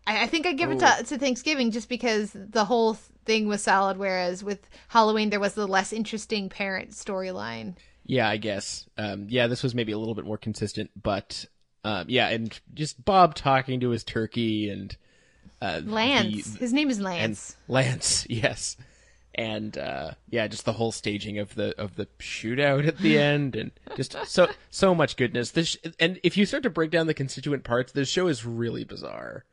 I, I think I give it to, to Thanksgiving just because the whole thing was solid, whereas with Halloween there was the less interesting parent storyline. Yeah, I guess. Um, yeah, this was maybe a little bit more consistent, but um, yeah, and just Bob talking to his turkey and uh, Lance, the- his name is Lance. Lance, yes, and uh, yeah, just the whole staging of the of the shootout at the end, and just so so much goodness. This and if you start to break down the constituent parts, this show is really bizarre.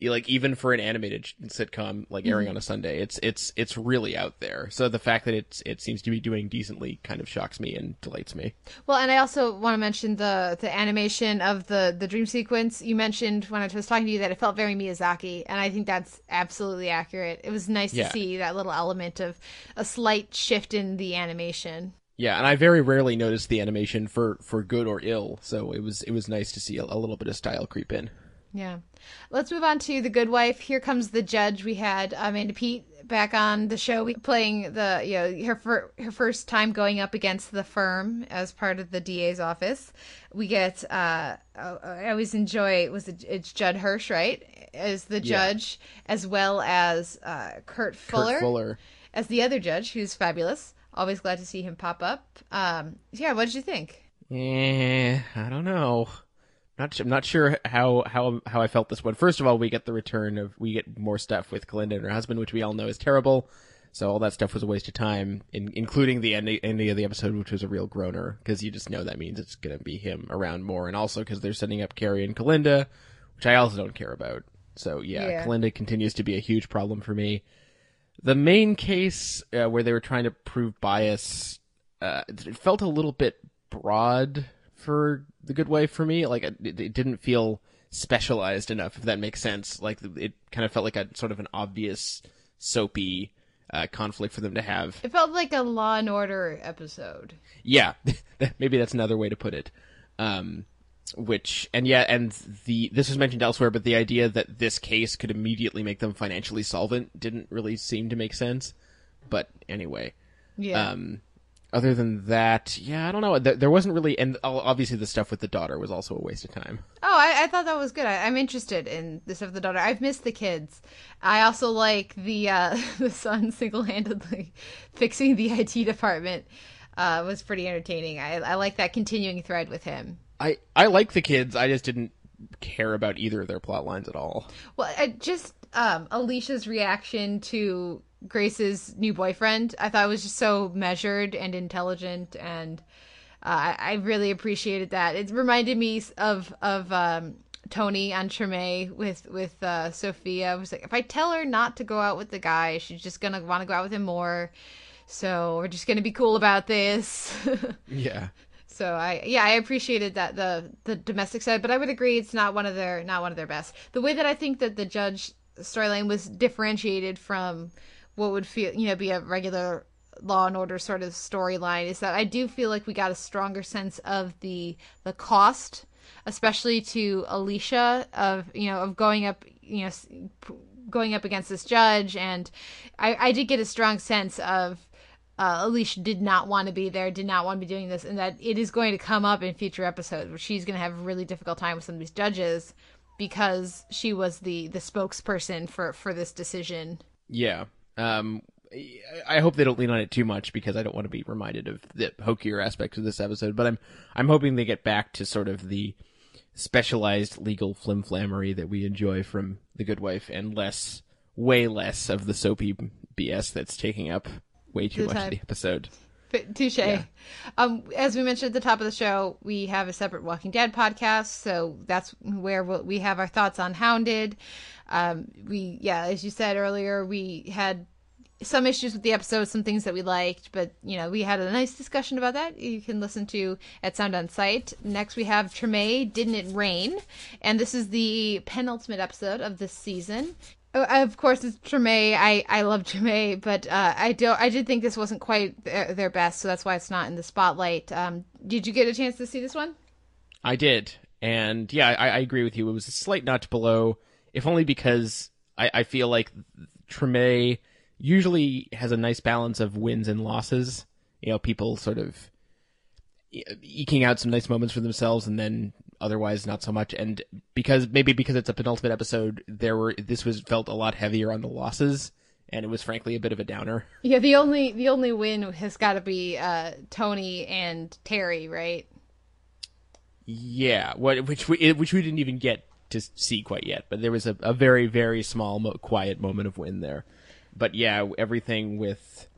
Like even for an animated sitcom like airing mm-hmm. on a Sunday, it's it's it's really out there. So the fact that it's it seems to be doing decently kind of shocks me and delights me. Well, and I also want to mention the the animation of the the dream sequence. You mentioned when I was talking to you that it felt very Miyazaki, and I think that's absolutely accurate. It was nice Yeah. to see that little element of a slight shift in the animation. Yeah, and I very rarely notice the animation for for good or ill, so it was it was nice to see a, a little bit of style creep in. Yeah. Let's move on to The Good Wife. Here comes the judge. We had Amanda Peet back on the show playing the, you know, her fir- her first time going up against the firm as part of the DA's office. We get, uh, uh, I always enjoy, was it, it's Judd Hirsch, right? As the Yeah. judge, as well as uh, Kurt Fuller, Kurt Fuller. as the other judge, who's fabulous. Always glad to see him pop up. Um, yeah, what did you think? Eh, I don't know. Not I'm not sure how how how I felt this one. First of all, we get the return of we get more stuff with Kalinda and her husband, which we all know is terrible. So all that stuff was a waste of time, in, including the end, ending of the episode, which was a real groaner, because you just know that means it's going to be him around more, and also because they're setting up Cary and Kalinda, which I also don't care about. So yeah, Yeah. Kalinda continues to be a huge problem for me. The main case uh, where they were trying to prove bias, uh, it felt a little bit broad for the good wife for me. Like it, it didn't feel specialized enough, if that makes sense. Like it kind of felt like a sort of an obvious soapy uh, conflict for them to have. It felt like a Law and Order episode. Yeah, maybe that's another way to put it. Um, which and yeah, and the this was mentioned elsewhere, but the idea that this case could immediately make them financially solvent didn't really seem to make sense. But anyway, Yeah. um, other than that, yeah, I don't know. There, wasn't really, and obviously the stuff with the daughter was also a waste of time. Oh, I, I thought that was good. I, I'm interested in this of the daughter. I've missed the kids. I also like the uh, the son single handedly fixing the IT department. Uh, was pretty entertaining. I, I like that continuing thread with him. I I like the kids. I just didn't care about either of their plot lines at all. Well, I just um, Alicia's reaction to Grace's new boyfriend, I thought was just so measured and intelligent, and uh, I, I really appreciated that. It reminded me of of um, Toni on Treme with with uh, Sofia. I was like, if I tell her not to go out with the guy, she's just gonna want to go out with him more. So we're just gonna be cool about this. Yeah. So I yeah I appreciated that the the domestic side, but I would agree it's not one of their not one of their best. The way that I think that the judge storyline was differentiated from what would feel you know be a regular law and order sort of storyline is that I do feel like we got a stronger sense of the the cost, especially to Alicia of you know of going up you know going up against this judge, and I I did get a strong sense of uh, Alicia did not want to be there, did not want to be doing this, and that it is going to come up in future episodes where she's going to have a really difficult time with some of these judges because she was the the spokesperson for for this decision. Yeah. Um, I- I hope they don't lean on it too much because I don't want to be reminded of the hokier aspects of this episode. But I'm I'm hoping they get back to sort of the specialized legal flimflammery that we enjoy from The Good Wife, and less, way less of the soapy BS that's taking up way too The much time. of the episode. Touche. Um, as we mentioned at the top of the show, we have a separate Walking Dead podcast, so that's where we'll, we have our thoughts on Hounded. Um, we, yeah, as you said earlier, we had some issues with the episode, some things that we liked, but you know, we had a nice discussion about that. You can listen to at Sound on Sight. Next, we have Treme, Didn't It Rain? And this is the penultimate episode of this season. Oh, Of course, it's Treme. I, I love Treme, but uh, I don't. I did think this wasn't quite their, their best, so that's why it's not in the spotlight. Um, did you get a chance to see this one? I did, and yeah, I, I agree with you. It was a slight notch below, if only because I, I feel like Treme usually has a nice balance of wins and losses. You know, people sort of eking out some nice moments for themselves, and then otherwise not so much. And because maybe because it's a penultimate episode, there were this was felt a lot heavier on the losses, and it was frankly a bit of a downer. Yeah, the only the only win has got to be uh, Toni and Terry, right? Yeah, what which we which we didn't even get to see quite yet, but there was a, a very very small mo- quiet moment of win there. But yeah, everything with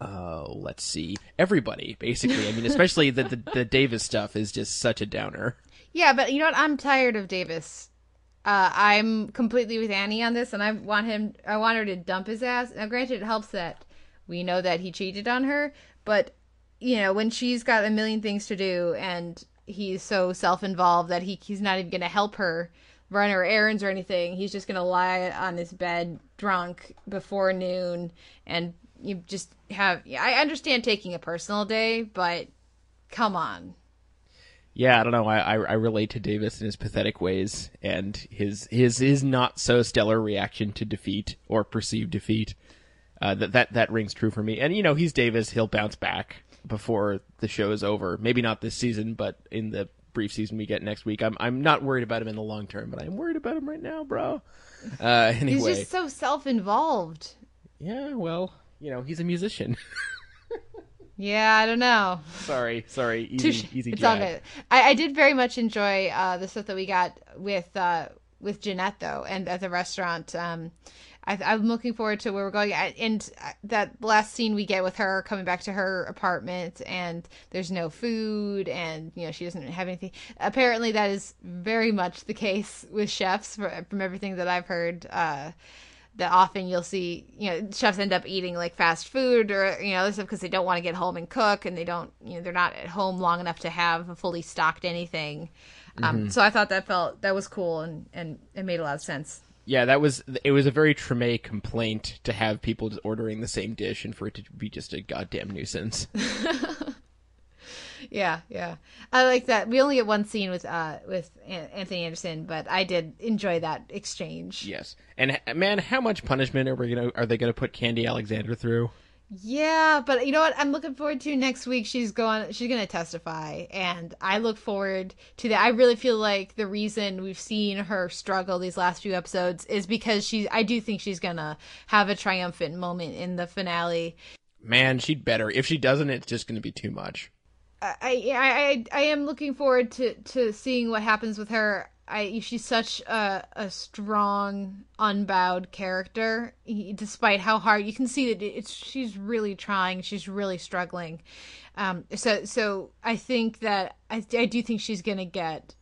uh let's see, everybody basically. I mean, especially the, the the Davis stuff is just such a downer. Yeah, but you know what? I'm tired of Davis. Uh, I'm completely with Annie on this, and I want him. I want her to dump his ass. Now, granted, it helps that we know that he cheated on her, but you know when she's got a million things to do, and he's so self-involved that he he's not even going to help her run her errands or anything. He's just going to lie on his bed drunk before noon, and you just have. I understand taking a personal day, but come on. Yeah, I don't know. I, I I relate to Davis in his pathetic ways and his his his not so stellar reaction to defeat or perceived defeat. Uh, that that that rings true for me. And you know, he's Davis. He'll bounce back before the show is over. Maybe not this season, but in the brief season we get next week. I'm I'm not worried about him in the long term, but I'm worried about him right now, bro. Uh, anyway, He's just so self-involved. yeah. Well, you know, he's a musician. Yeah, I don't know. sorry, sorry. Easy, easy. It's all good. I, I did very much enjoy uh, the stuff that we got with uh, with Janette though, and at the restaurant. Um, I, I'm looking forward to where we're going. And uh, that last scene we get with her coming back to her apartment, and there's no food, and you know she doesn't have anything. Apparently, that is very much the case with chefs, from everything that I've heard. Uh, that often you'll see, you know, chefs end up eating like fast food or you know other stuff because they don't want to get home and cook, and they don't, you know, they're not at home long enough to have a fully stocked anything. Um, so I thought that felt that was cool and and it made a lot of sense. Yeah, that was it. Was a very Treme complaint to have people just ordering the same dish and for it to be just a goddamn nuisance. Yeah, yeah, I like that. We only get one scene with uh with Anthony Anderson, but I did enjoy that exchange. yes, and man, how much punishment are we gonna are they gonna put Khandi Alexander through? Yeah, but you know what? I'm looking forward to next week. She's going. She's going to testify, and I look forward to that. I really feel like the reason we've seen her struggle these last few episodes is because she. I do think she's gonna have a triumphant moment in the finale. Man, she'd better. If she doesn't, it's just gonna be too much. I I I, I am looking forward to to seeing what happens with her. I she's such a a strong, unbowed character. He- Despite how hard you can see that it's she's really trying. She's really struggling. Um. So so I think that I I do think she's gonna get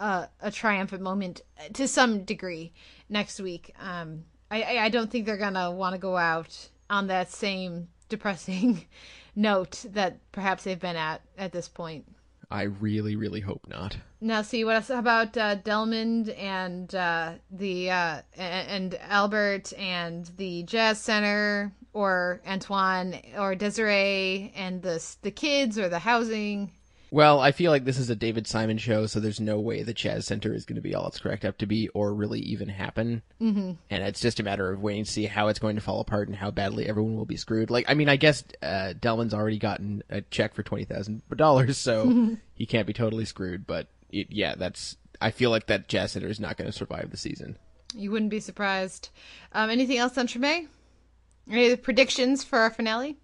a a triumphant moment to some degree next week. Um. I I- I don't think they're gonna want to go out on that same depressing note that perhaps they've been at at this point. I really, really hope not. Now, see what else about uh, Delmond and uh, the uh, and Albert and the Jazz Center, or Antoine or Desiree and the the kids or the housing. Well, I feel like this is a David Simon show, so there's no way the Jazz Center is going to be all it's cracked up to be, or really even happen. Mm-hmm. And it's just a matter of waiting to see how it's going to fall apart and how badly everyone will be screwed. Like, I mean, I guess uh, Delmond's already gotten a check for twenty thousand dollars, so he can't be totally screwed. But it, yeah, that's. I feel like that Jazz Center is not going to survive the season. You wouldn't be surprised. Um, anything else on Treme? Any predictions for our finale?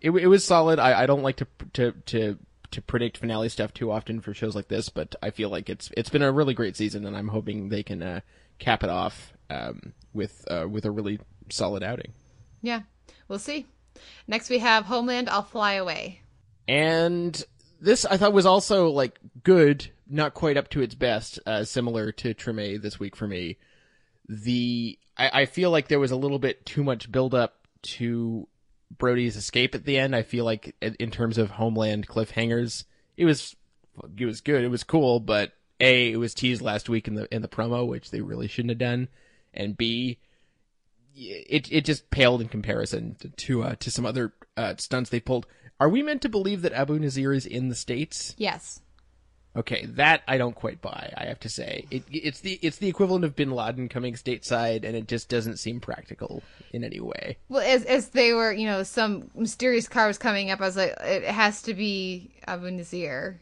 It, it was solid. I, I don't like to to to to predict finale stuff too often for shows like this, but I feel like it's it's been a really great season, and I'm hoping they can uh, cap it off um, with uh, with a really solid outing. Yeah, we'll see. Next we have Homeland. I'll fly away. And this I thought was also like good, not quite up to its best, uh, similar to Treme this week for me. The I, I feel like there was a little bit too much build up to Brody's escape at the end. I feel like in terms of Homeland cliffhangers, it was it was good, it was cool, but a it was teased last week in the in the promo, which they really shouldn't have done, and b it it just paled in comparison to uh, to some other uh, stunts they pulled. Are we meant to believe that Abu Nazir is in the states? Yes. Okay, that I don't quite buy. I have to say, it, it's the it's the equivalent of Bin Laden coming stateside, and it just doesn't seem practical in any way. Well, as as they were, you know, some mysterious car was coming up. I was like, it has to be Abu Nazir,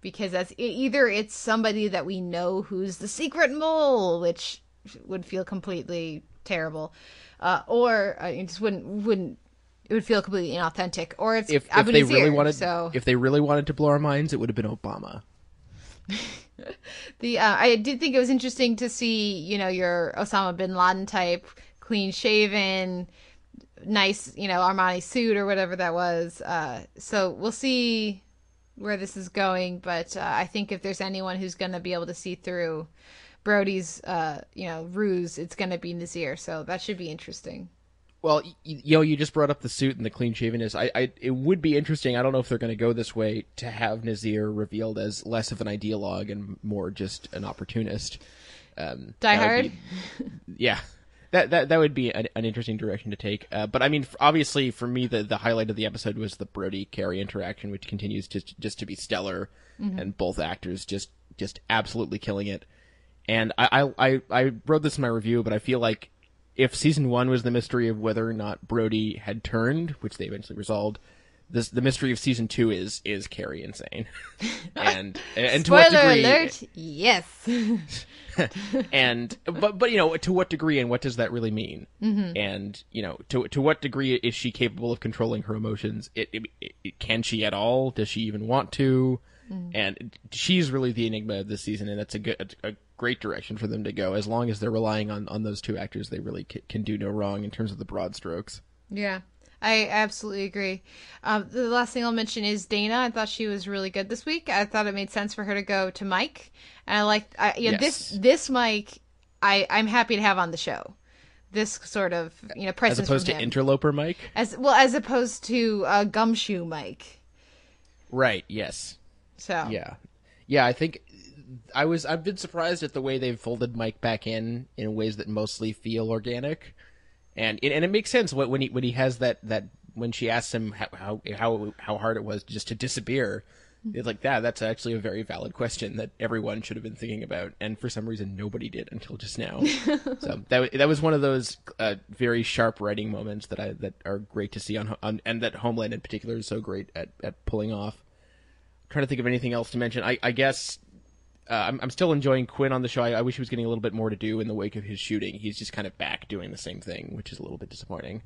because that's either it's somebody that we know who's the secret mole, which would feel completely terrible, uh, or uh, it just wouldn't wouldn't it would feel completely inauthentic, or it's If, if they really wanted, so if they really wanted to blow our minds, it would have been Obama. The uh, I did think it was interesting to see you know your Osama bin Laden type, clean shaven, nice you know Armani suit or whatever that was. Uh, so we'll see where this is going, but uh, I think if there's anyone who's going to be able to see through Brody's uh, you know ruse, it's going to be Nazir. So that should be interesting. Well, you know, you just brought up the suit and the clean shavenness. I, I, it would be interesting. I don't know if they're going to go this way to have Nazir revealed as less of an ideologue and more just an opportunist. Um, Die Hard. be- yeah, that that that would be an, an interesting direction to take. Uh, but I mean, obviously, for me, the the highlight of the episode was the Brody Carrie interaction, which continues to just to be stellar, and both actors just just absolutely killing it. And I, I I I wrote this in my review, but I feel like if season one was the mystery of whether or not Brody had turned, which they eventually resolved, this the mystery of season two is is Carrie insane, and and to what Spoiler degree, alert! Yes. and but but you know to what degree and what does that really mean mm-hmm. and you know to to what degree is she capable of controlling her emotions it, it, it can she at all does she even want to and she's really the enigma of this season and that's a good a great direction for them to go as long as they're relying on on those two actors they really ca- can do no wrong in terms of the broad strokes Yeah, I absolutely agree. Um, the last thing I'll mention is Dana. I thought she was really good this week. I thought it made sense for her to go to Mike, and I like I, yeah, this Yes. this Mike, I I'm happy to have on the show. This sort of you know as opposed to him. interloper mike as well as opposed to uh, Gumshoe Mike. right yes So Yeah, yeah. I think I was. I've been surprised at the way they've folded Mike back in in ways that mostly feel organic, and it, and it makes sense when when he when he has that that when she asks him how how how, hard it was just to disappear. It's like that. That's actually a very valid question that everyone should have been thinking about, and for some reason nobody did until just now. so that that was one of those uh, very sharp writing moments that I that are great to see on, on and that Homeland in particular is so great at at pulling off trying to think of anything else to mention. I, I guess uh, I'm, I'm still enjoying Quinn on the show. I, I wish he was getting a little bit more to do in the wake of his shooting. He's just kind of back doing the same thing, which is a little bit disappointing.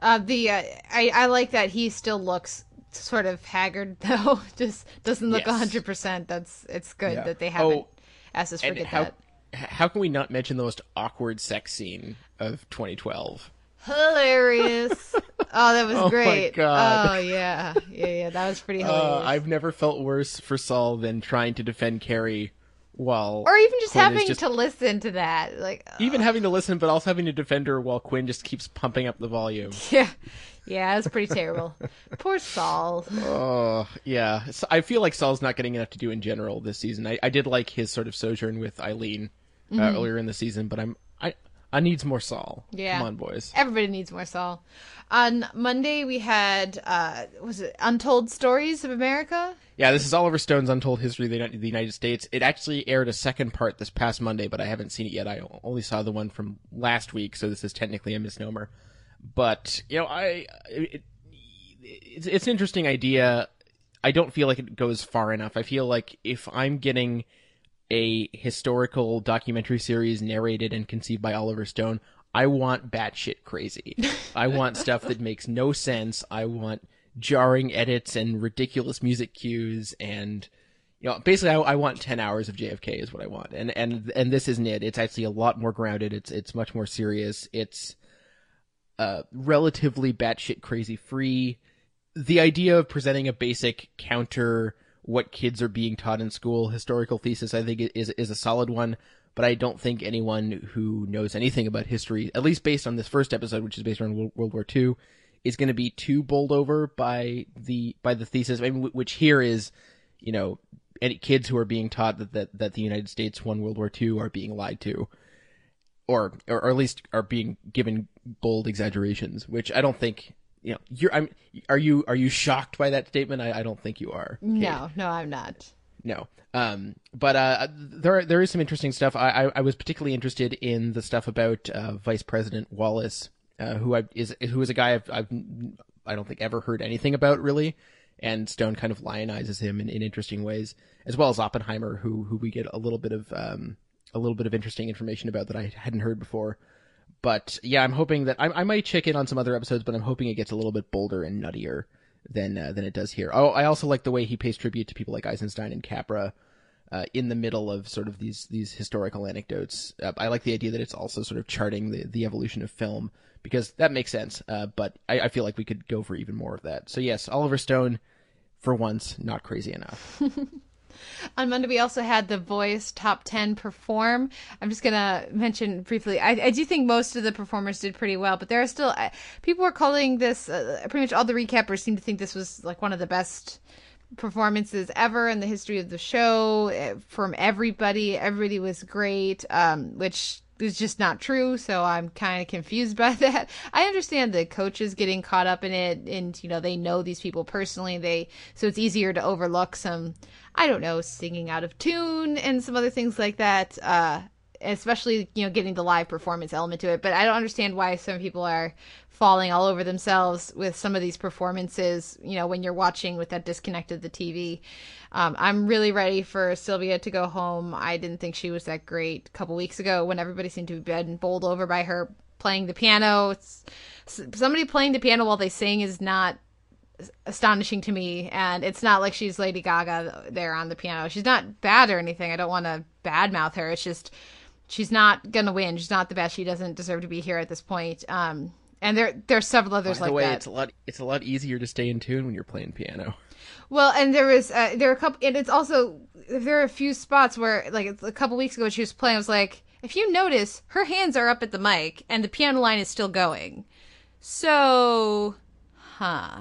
uh, the uh, I I like that he still looks sort of haggard though. Just doesn't look Yes. hundred percent. That's it's good Yeah. that they haven't Oh, asked us forget how that. how can we not mention the most awkward sex scene of 2012? Hilarious. oh, that was Oh my great. God. Oh yeah, yeah, yeah. That was pretty Uh. I've never felt worse for Saul than trying to defend Carrie while or even just Quinn having just- to listen to that, like, uh, even having to listen, but also having to defend her while Quinn just keeps pumping up the volume. yeah, yeah. It was pretty terrible. Poor Saul. Oh yeah, so I feel like Saul's not getting enough to do in general this season. I, I did like his sort of sojourn with Aileen uh, Mm-hmm. earlier in the season, but I'm I needs more Saul. Yeah. come on, boys. Everybody needs more Saul. On Monday we had uh was it Untold Stories of America? Yeah, this is Oliver Stone's Untold History of the the United States. It actually aired a second part this past Monday, but I haven't seen it yet. I only saw the one from last week, so this is technically a misnomer. But you know, I it, it's it's an interesting idea. I don't feel like it goes far enough. I feel like if I'm getting a historical documentary series narrated and conceived by Oliver Stone, I want batshit crazy. I want stuff that makes no sense. I want jarring edits and ridiculous music cues and you know basically I, I want 10 hours of JFK is what I want. And and and this isn't it. It's actually a lot more grounded. It's it's much more serious. It's uh relatively batshit crazy free. The idea of presenting a basic counter what kids are being taught in school historical thesis I think is is a solid one but I don't think anyone who knows anything about history at least based on this first episode which is based on World, War II is going to be too bowled over by the by the thesis, I mean, which here is, you know, any kids who are being taught that, that that the United States won World War II are being lied to, or or, at least are being given bold exaggerations, which I don't think. You know, you're. I'm. Are you? Are you shocked by that statement? I, I don't think you are. Kate. No, no, I'm not. No. Um, but uh, there there is some interesting stuff. I, I, I was particularly interested in the stuff about uh, Vice President Wallace uh, who I, is who is a guy I've, I've I don't think ever heard anything about really, and Stone kind of lionizes him in, in interesting ways, as well as Oppenheimer, who who we get a little bit of um, a little bit of interesting information about that I hadn't heard before. But yeah, I'm hoping that I, I might check in on some other episodes, but I'm hoping it gets a little bit bolder and nuttier than uh, than it does here. Oh, I also like the way he pays tribute to people like Eisenstein and Capra. Uh, in the middle of sort of these these historical anecdotes, uh, I like the idea that it's also sort of charting the the evolution of film because that makes sense. Uh, but I, I, feel like we could go for even more of that. So yes, Oliver Stone, for once, not crazy enough. On Monday, we also had the Voice Top 10 perform. I'm just going to mention briefly. I, I, do think most of the performers did pretty well, but there are still people are calling this. Uh, pretty much all the recappers seem to think this was like one of the best performances ever in the history of the show eh, from everybody. Everybody was great, um, which is just not true. So I'm kind of confused by that. I understand the coaches getting caught up in it, and you know they know these people personally. They so it's easier to overlook some, I don't know, singing out of tune and some other things like that. Uh, especially you know getting the live performance element to it. But I don't understand why some people are falling all over themselves with some of these performances. You know when you're watching with that disconnect of the TV. Um, I'm really ready for Sylvia to go home. I didn't think she was that great a couple weeks ago when everybody seemed to be been bowled over by her playing the piano. It's, somebody playing the piano while they sing is not astonishing to me and it's not like she's lady gaga there on the piano she's not bad or anything i don't want to badmouth her it's just she's not gonna win. She's not the best. She doesn't deserve to be here at this point. Um, and there there's several others By like way, that. It's a lot. It's a lot easier to stay in tune when you're playing piano. Well, and there was uh, there are a couple, and it's also there are a few spots where like a couple weeks ago when she was playing, I was like, if you notice, her hands are up at the mic and the piano line is still going. So, huh.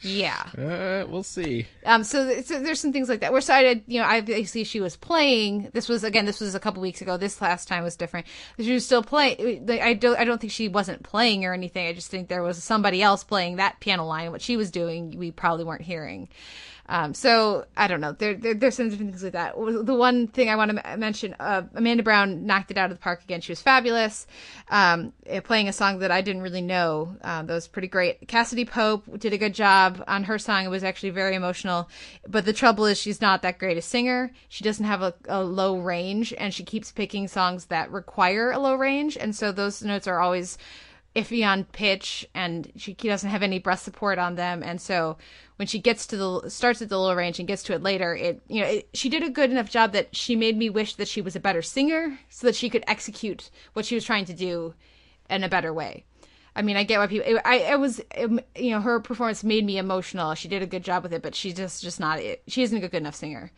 Yeah. Uh, we'll see. Um. So, so, there's some things like that. We're excited. You know, obviously she was playing. This was again. This was a couple weeks ago. This last time was different. She was still playing. I don't. I don't think she wasn't playing or anything. I just think there was somebody else playing that piano line. What she was doing, we probably weren't hearing. Um, so I don't know. There, there, there's some different things like that. The one thing I want to mention, uh, Amanda Brown knocked it out of the park again. She was fabulous, um, eh, playing a song that I didn't really know. Um, that was pretty great. Cassadee Pope did a good job on her song. It was actually very emotional. But the trouble is, she's not that great a singer. She doesn't have a, a low range, and she keeps picking songs that require a low range, and so those notes are always iffy on pitch and she doesn't have any breath support on them and so when she gets to the starts at the low range and gets to it later it you know it, she did a good enough job that she made me wish that she was a better singer so that she could execute what she was trying to do in a better way I mean, I get why people. It, I, I was, it, you know, her performance made me emotional. She did a good job with it, but she's just, just not. it She isn't a good enough singer.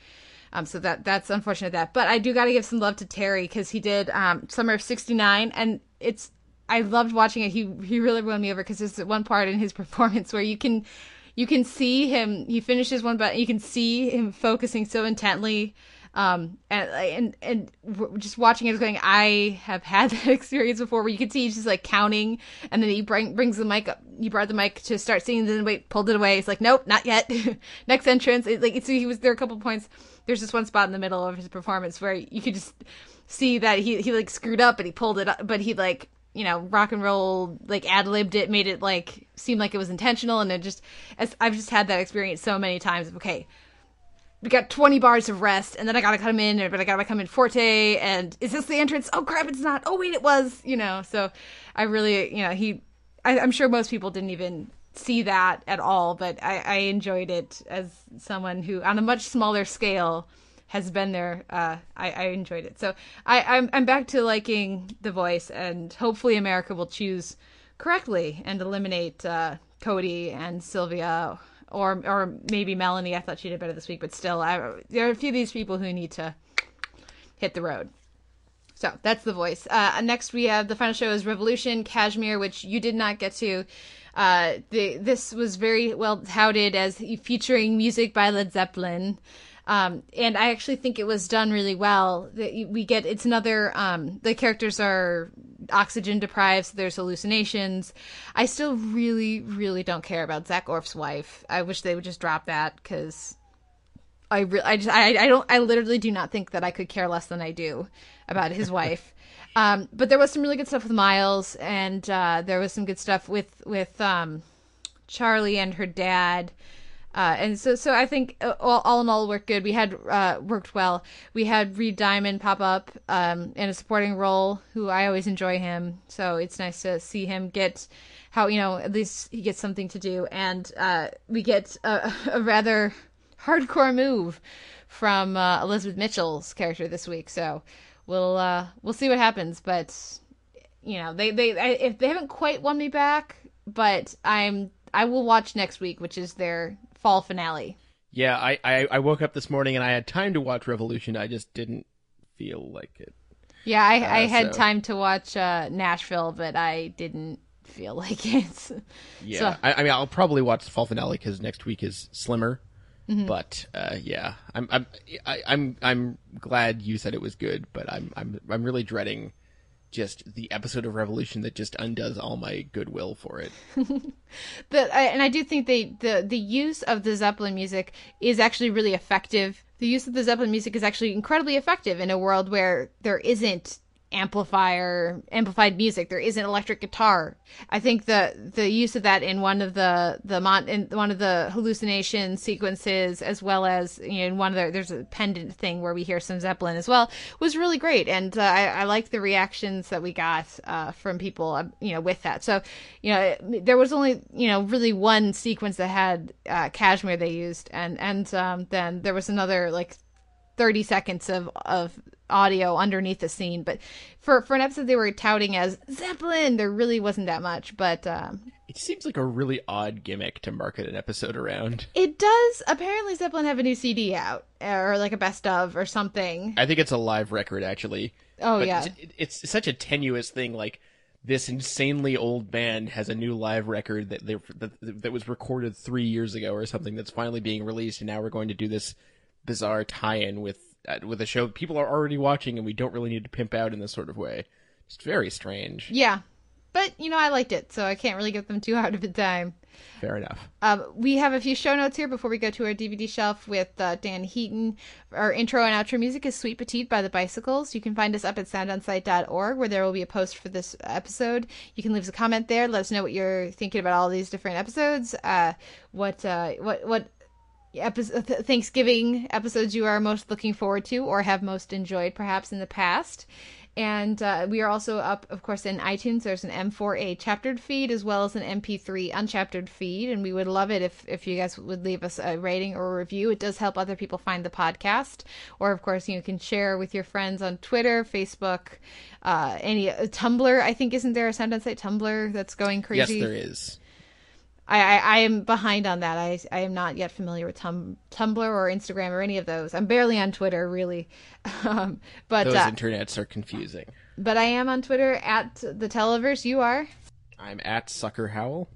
Um, so that that's unfortunate. That, but I do got to give some love to Terry because he did um, Summer of '69, and it's I loved watching it. He he really won me over because there's one part in his performance where you can you can see him. He finishes one, but you can see him focusing so intently. Um, and and and just watching it, going, I have had that experience before, where you can see he's just like counting, and then he bring, brings the mic up. He brought the mic to start singing, then wait, pulled it away. It's like, nope, not yet. Next entrance. It, like so, he was there a couple points. There's this one spot in the middle of his performance where you could just see that he he like screwed up and he pulled it up, but he like you know, rock and roll, like ad libbed it, made it like seem like it was intentional, and it just, as I've just had that experience so many times. Of, okay, we got 20 bars of rest, and then I gotta come in, but I gotta come in forte, and is this the entrance? Oh crap, it's not. Oh wait, it was. You know, so I really, you know, he I, I'm sure most people didn't even see that at all, but I, I enjoyed it as someone who, on a much smaller scale, has been there. Uh, I, I enjoyed it. So I, I'm I'm back to liking the voice, and hopefully America will choose correctly and eliminate uh, Cody and Sylvia. Or, or maybe Melanie. I thought she did better this week, but still, I, there are a few of these people who need to hit the road. So that's the voice. Uh, next, we have the final show is Revolution Kashmir, which you did not get to. Uh, the, this was very well touted as featuring music by Led Zeppelin. Um, and I actually think it was done really well. We get it's another. Um, the characters are oxygen deprived, so there's hallucinations. I still really, really don't care about Zak Orth's wife. I wish they would just drop that because I re- I just I, I don't I literally do not think that I could care less than I do about his wife. Um, but there was some really good stuff with Miles, and uh, there was some good stuff with with um, Charlie and her dad. Uh, and so, so I think uh, all, all in all worked good. We had uh, worked well. We had Reed Diamond pop up um, in a supporting role, who I always enjoy him. So it's nice to see him get how you know at least he gets something to do, and uh, we get a, a rather hardcore move from uh, Elizabeth Mitchell's character this week. So we'll uh, we'll see what happens. But you know, they they I, if they haven't quite won me back, but I'm I will watch next week, which is their fall finale. Yeah, I, I, I woke up this morning and I had time to watch Revolution. I just didn't feel like it. Yeah, I, uh, I had so. time to watch uh, Nashville, but I didn't feel like it. yeah, So- I, I mean, I'll probably watch the fall finale because next week is Slimmer. Mm-hmm. But uh, yeah, I'm I'm I, I'm I'm glad you said it was good, but I'm I'm I'm really dreading just the episode of Revolution that just undoes all my goodwill for it. the I, and I do think they the the use of the Zeppelin music is actually really effective. The use of the Zeppelin music is actually incredibly effective in a world where there isn't amplifier amplified music. There isn't electric guitar. I think the the use of that in one of the the mon in one of the hallucination sequences as well as you know in one of the there's a pendant thing where we hear some zeppelin as well was really great. And uh, i i like the reactions that we got uh from people uh, you know with that. So you know there was only you know really one sequence that had uh Kashmir they used. And and um then there was another like 30 seconds of of audio underneath the scene but for for an episode they were touting as zeppelin there really wasn't that much but um It seems like a really odd gimmick to market an episode around. it does apparently zeppelin have a new cd out or like a best of or something I think it's a live record actually. oh But yeah it- it's such a tenuous thing. Like this insanely old band has a new live record that they that, that was recorded three years ago or something that's finally being released, and now we're going to do this bizarre tie-in with uh, with a show people are already watching, and we don't really need to pimp out in this sort of way. It's very strange. yeah but you know i liked it so i can't really give them too hard of a time Fair enough. Um, we have a few show notes here before we go to our DVD shelf with uh, Dan Heaton. Our intro and outro music is Sweet Petite by the Bicycles. You can find us up at soundonsight.org where there will be a post for this episode. You can leave us a comment there. Let us know what you're thinking about all these different episodes. Uh, what, uh, what, what episode, Thanksgiving episodes you are most looking forward to or have most enjoyed perhaps in the past. And uh, we are also up, of course, in iTunes. There's an M4A chaptered feed as well as an MP3 unchaptered feed, and we would love it if if you guys would leave us a rating or a review. It does help other people find the podcast. Or, of course, you can share with your friends on Twitter, Facebook, uh, any uh, Tumblr. I think isn't there a Sound On Sight Tumblr that's going crazy? Yes, there is. I, I, I am behind on that. I, I am not yet familiar with tum, Tumblr or Instagram or any of those. I'm barely on Twitter, really. Um, but Those uh, internets are confusing. but I am on Twitter at the Televerse. You are. I'm at Sucker Howl.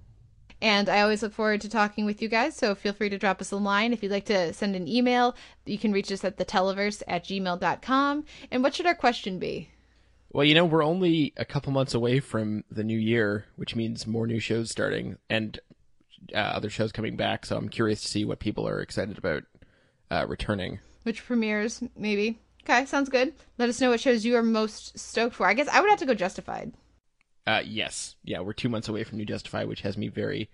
And I always look forward to talking with you guys, so feel free to drop us a line. If you'd like to send an email, you can reach us at the theteleverse at gmail.com. And what should our question be? Well, you know, we're only a couple months away from the new year, which means more new shows starting and uh, other shows coming back. So I'm curious to see what people are excited about uh, returning. Which premieres, maybe? Okay, sounds good. Let us know what shows you are most stoked for. I guess I would have to go Justified. Uh, yes, yeah, we're two months away from New Justified, which has me very,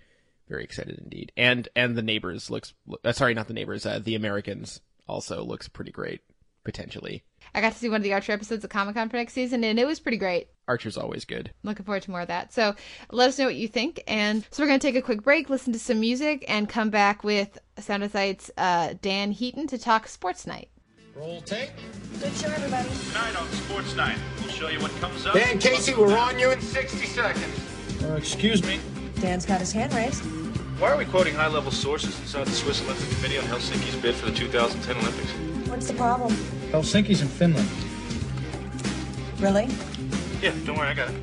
very excited indeed. And and the Neighbors looks, uh, sorry, not the Neighbors, uh, the Americans also looks pretty great potentially. I got to see one of the Archer episodes of Comic Con for next season, and it was pretty great. Archer's always good. Looking forward to more of that. So let us know what you think. And so we're going to take a quick break, listen to some music, and come back with Sound on Sight's uh, Dan Heaton to talk Sports Night. Roll tape. Good show, everybody. Tonight on Sports Night, we'll show you what comes up. Dan Casey, we're on you in 60 seconds. Uh, excuse me. Dan's got his hand raised. Why are we quoting high-level sources inside the Swiss Olympic Committee on Helsinki's bid for the 2010 Olympics? What's the problem? Helsinki's in Finland. Really? Yeah, don't worry, I got it.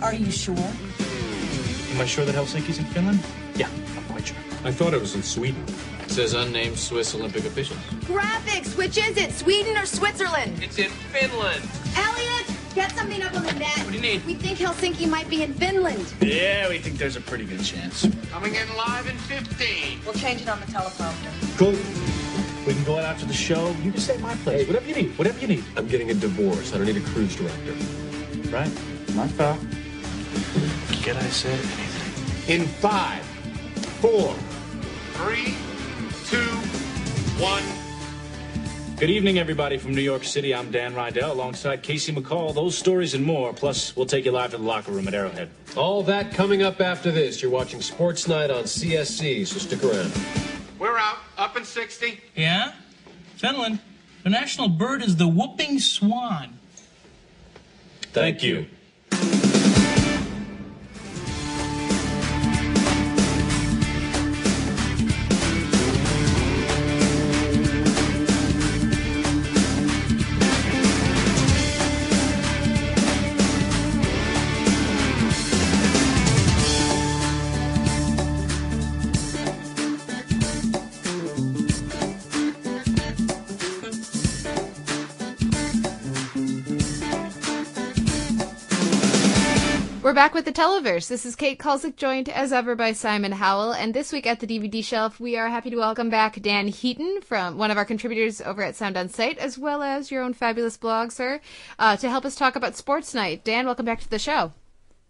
Are you sure? Am I sure that Helsinki's in Finland? Yeah, I'm quite sure. I thought it was in Sweden. It says unnamed Swiss Olympic officials. Graphics, which is it? Sweden or Switzerland? It's in Finland. Elliot, get something up on the net. What do you need? We think Helsinki might be in Finland. Yeah, we think there's a pretty good chance. Coming in live in 15. We'll change it on the teleprompter. Cool. We can go out after the show. You can stay at my place. Whatever you need. Whatever you need. I'm getting a divorce. I don't need a cruise director. Right? Not far. Can I say anything? In five, four. Three, two, one. Good evening, everybody from New York City. I'm Dan Rydell alongside Casey McCall. Those stories and more. Plus, we'll take you live to the locker room at Arrowhead. All that coming up after this. You're watching Sports Night on CSC, so stick around. We're out. Up in 60. Yeah? Finland. The national bird is the whooping swan. Thank you. We're back with the Televerse. This is Kate Kulzick, joined as ever by Simon Howell. And this week at the DVD shelf, we are happy to welcome back Dan Heaton, from one of our contributors over at Sound on Sight, as well as your own fabulous blog, sir, uh, to help us talk about Sports Night. Dan, welcome back to the show.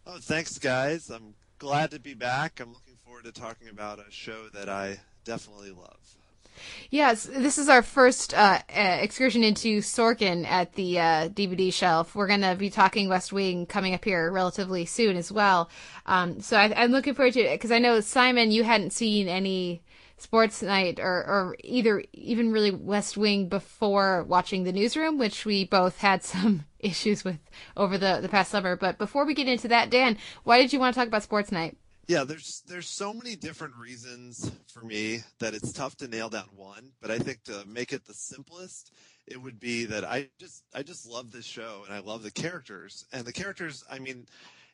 Oh, thanks, guys. I'm glad to be back. I'm looking forward to talking about a show that I definitely love. Yes, this is our first uh, uh, excursion into Sorkin at the uh, DVD shelf. We're going to be talking West Wing coming up here relatively soon as well. Um, so I, I'm looking forward to it because I know Simon, you hadn't seen any sports night or, or either even really West Wing before watching the newsroom, which we both had some issues with over the, the past summer. But before we get into that, Dan, why did you want to talk about sports night? Yeah, there's there's so many different reasons for me that it's tough to nail down one, but I think to make it the simplest, it would be that I just I just love this show and I love the characters. And the characters, I mean,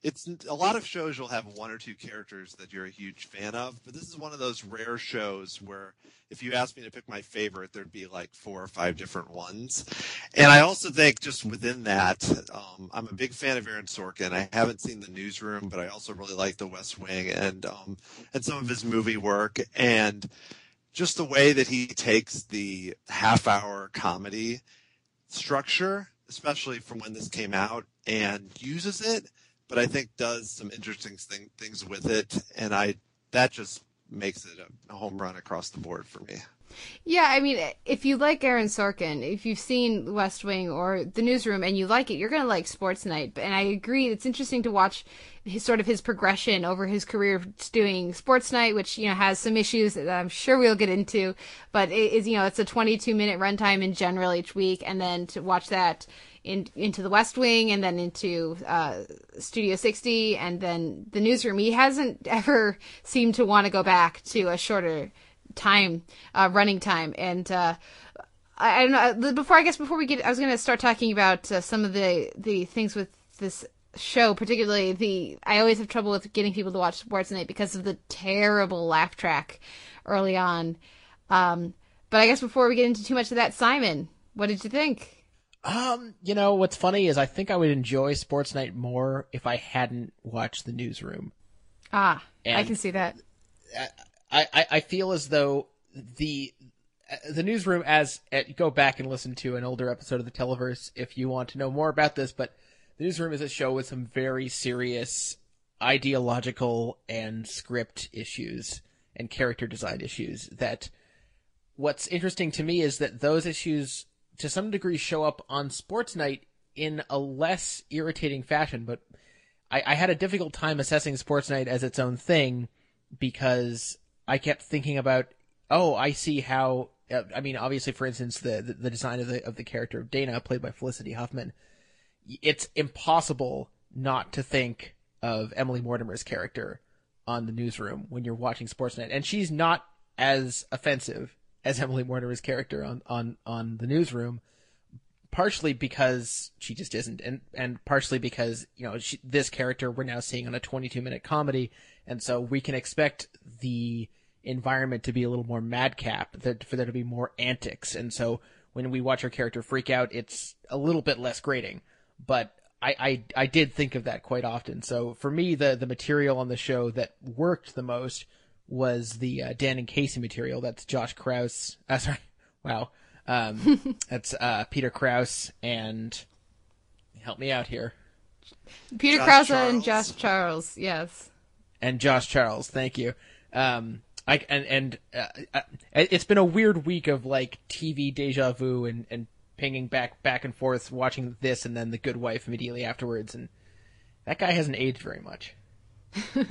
it's a lot of shows you'll have one or two characters that you're a huge fan of, but this is one of those rare shows where if you asked me to pick my favorite, there'd be like four or five different ones. And I also think just within that, um, I'm a big fan of Aaron Sorkin. I haven't seen The Newsroom, but I also really like The West Wing and um, and some of his movie work and just the way that he takes the half hour comedy structure, especially from when this came out, and uses it, but I think does some interesting thing, things with it, and I that just makes it a, a home run across the board for me. Yeah, I mean, if you like Aaron Sorkin, if you've seen West Wing or The Newsroom and you like it, you're going to like Sports Night. And I agree, it's interesting to watch his sort of his progression over his career doing Sports Night, which you know has some issues that I'm sure we'll get into, but it is you know it's a 22 minute runtime in general each week, and then to watch that in, into the West Wing and then into uh, Studio 60 and then the newsroom. He hasn't ever seemed to want to go back to a shorter time, uh, running time. And uh, I, I, don't know. Before I guess before we get, I was going to start talking about uh, some of the the things with this show, particularly the. I always have trouble with getting people to watch Sports Night because of the terrible laugh track early on. Um, but I guess before we get into too much of that, Simon, what did you think? Um, you know what's funny is I think I would enjoy Sports Night more if I hadn't watched the newsroom. Ah, And- I can see that. I, I, I feel as though the the newsroom as uh, go back and listen to an older episode of the Televerse if you want to know more about this, but the newsroom is a show with some very serious ideological and script issues and character design issues that what's interesting to me is that those issues to some degree show up on sports night in a less irritating fashion, but I, I had a difficult time assessing Sports Night as its own thing because I kept thinking about, oh, I see how. uh, I mean, obviously, for instance, the, the the design of the of the character of Dana, played by Felicity Huffman, it's impossible not to think of Emily Mortimer's character on the newsroom when you're watching Sports Night, and she's not as offensive as Emily Mortimer's character on on on the newsroom, partially because she just isn't, and and partially because you know she, this character we're now seeing on a 22 minute comedy, and so we can expect the environment to be a little more madcap, that for there to be more antics, and so when we watch our character freak out, it's a little bit less grating, but. I, I, I did think of that quite often. So for me, the, the material on the show that worked the most was the uh, Dan and Casey material. That's Josh Krause. Uh, sorry, wow. Um, that's uh, Peter Krause and help me out here. Peter Josh Krause Charles. and Josh Charles. Yes. and Josh Charles. Thank you. Um, I and and uh, uh, it's been a weird week of like TV deja vu and and pinging back back and forth, watching this and then The Good Wife immediately afterwards, and that guy hasn't aged very much.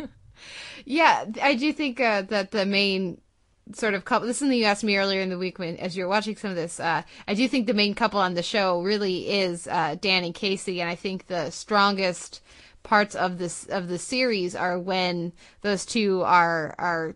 Yeah, I do think uh, that the main sort of couple. This is something you asked me earlier in the week when, as you were watching some of this. Uh, I do think the main couple on the show really is uh, Dan and Casey, and I think the strongest parts of this of the series are when those two are are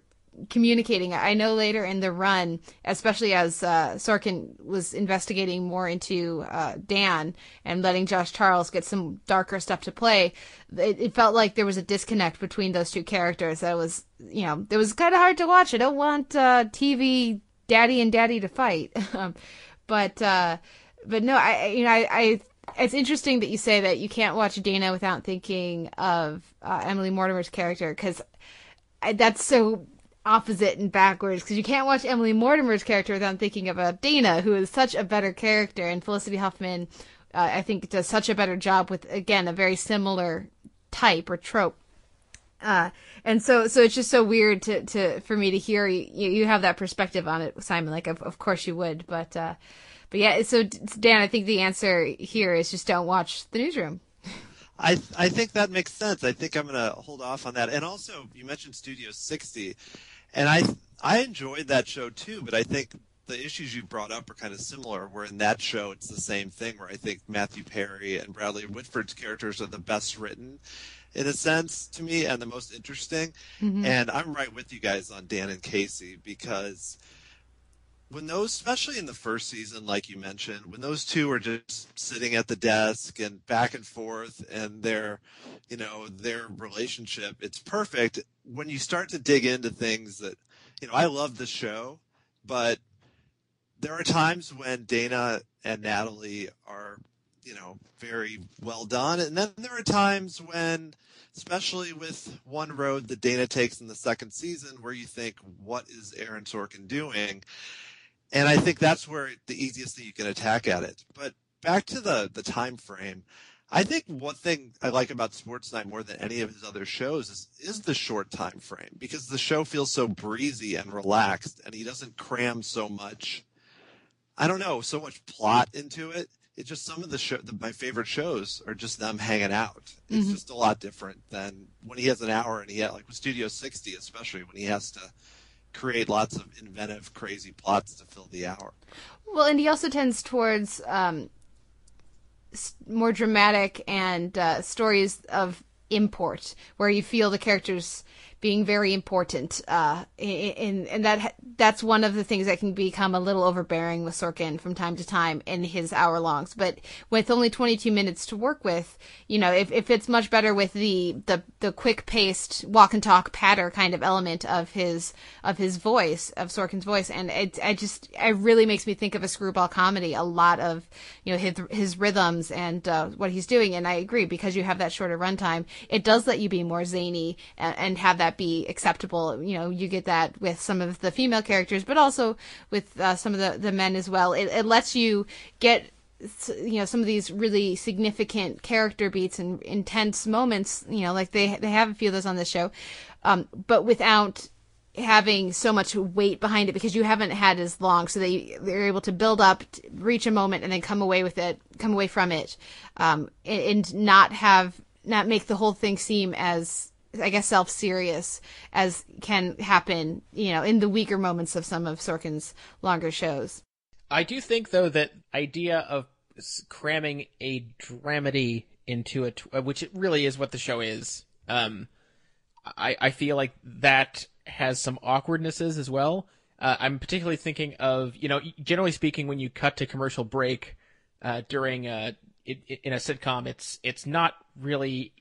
communicating. I know later in the run, especially as uh, Sorkin was investigating more into uh, Dan and letting Josh Charles get some darker stuff to play, it, it felt like there was a disconnect between those two characters. That was, you know, it was kind of hard to watch. I don't want uh, TV daddy and daddy to fight, um, but uh, but no, I you know I. I it's interesting that you say that you can't watch Dana without thinking of uh, Emily Mortimer's character because that's so opposite and backwards because you can't watch Emily Mortimer's character without thinking of a Dana, who is such a better character, and Felicity Huffman, uh, I think, does such a better job with again a very similar type or trope. Uh, and so, so it's just so weird to, to, for me to hear you, you have that perspective on it, Simon. Like, of, of course you would, but, uh, but yeah, so Dan, I think the answer here is just don't watch the newsroom. I I think that makes sense. I think I'm going to hold off on that. And also, you mentioned Studio 60, and I I enjoyed that show too. But I think the issues you brought up are kind of similar. Where in that show, it's the same thing. Where I think Matthew Perry and Bradley Whitford's characters are the best written, in a sense, to me, and the most interesting. Mhm. And I'm right with you guys on Dan and Casey because when those, especially in the first season, like you mentioned, when those two are just sitting at the desk and back and forth and their, you know, their relationship, it's perfect. When you start to dig into things that, you know, I love the show, but there are times when Dana and Natalie are, you know, very well done. And then there are times when, especially with one road that Dana takes in the second season, where you think, what is Aaron Sorkin doing? And I think that's where the easiest thing you can attack at it. But back to the, the time frame, I think one thing I like about Sports Night more than any of his other shows is, is the short time frame because the show feels so breezy and relaxed and he doesn't cram so much. I don't know, so much plot into it. It's just some of the show, the, my favorite shows are just them hanging out. It's Mhm. just a lot different than when he has an hour and he had like with Studio 60, especially when he has to create lots of inventive, crazy plots to fill the hour. Well, and he also tends towards um, more dramatic and uh, stories of import, where you feel the characters being very important. Uh, in, and that that's one of the things that can become a little overbearing with Sorkin from time to time in his hour longs. But with only 22 minutes to work with, you know, if, if it's much better with the, the, the quick paced walk and talk patter kind of element of his, of his voice, of Sorkin's voice. And it, I just, it really makes me think of a screwball comedy, a lot of, you know, his, his rhythms and, uh, what he's doing. And I agree because you have that shorter runtime, it does let you be more zany and, and have that be acceptable. You know, you get that with some of the female characters, but also with uh, some of the, the men as well. It, it lets you get you know some of these really significant character beats and intense moments you know like they they have a few of those on this show um, but without having so much weight behind it because you haven't had as long so they they're able to build up reach a moment and then come away with it come away from it um and, and not have not make the whole thing seem as I guess self serious as can happen, you know, in the weaker moments of some of Sorkin's longer shows. I do think though that idea of cramming a dramedy into a, tw- uh, which it really is what the show is. Um, I I feel like that has some awkwardnesses as well. Uh, I'm particularly thinking of you know generally speaking when you cut to commercial break uh, during uh it, it, in a sitcom it's it's not really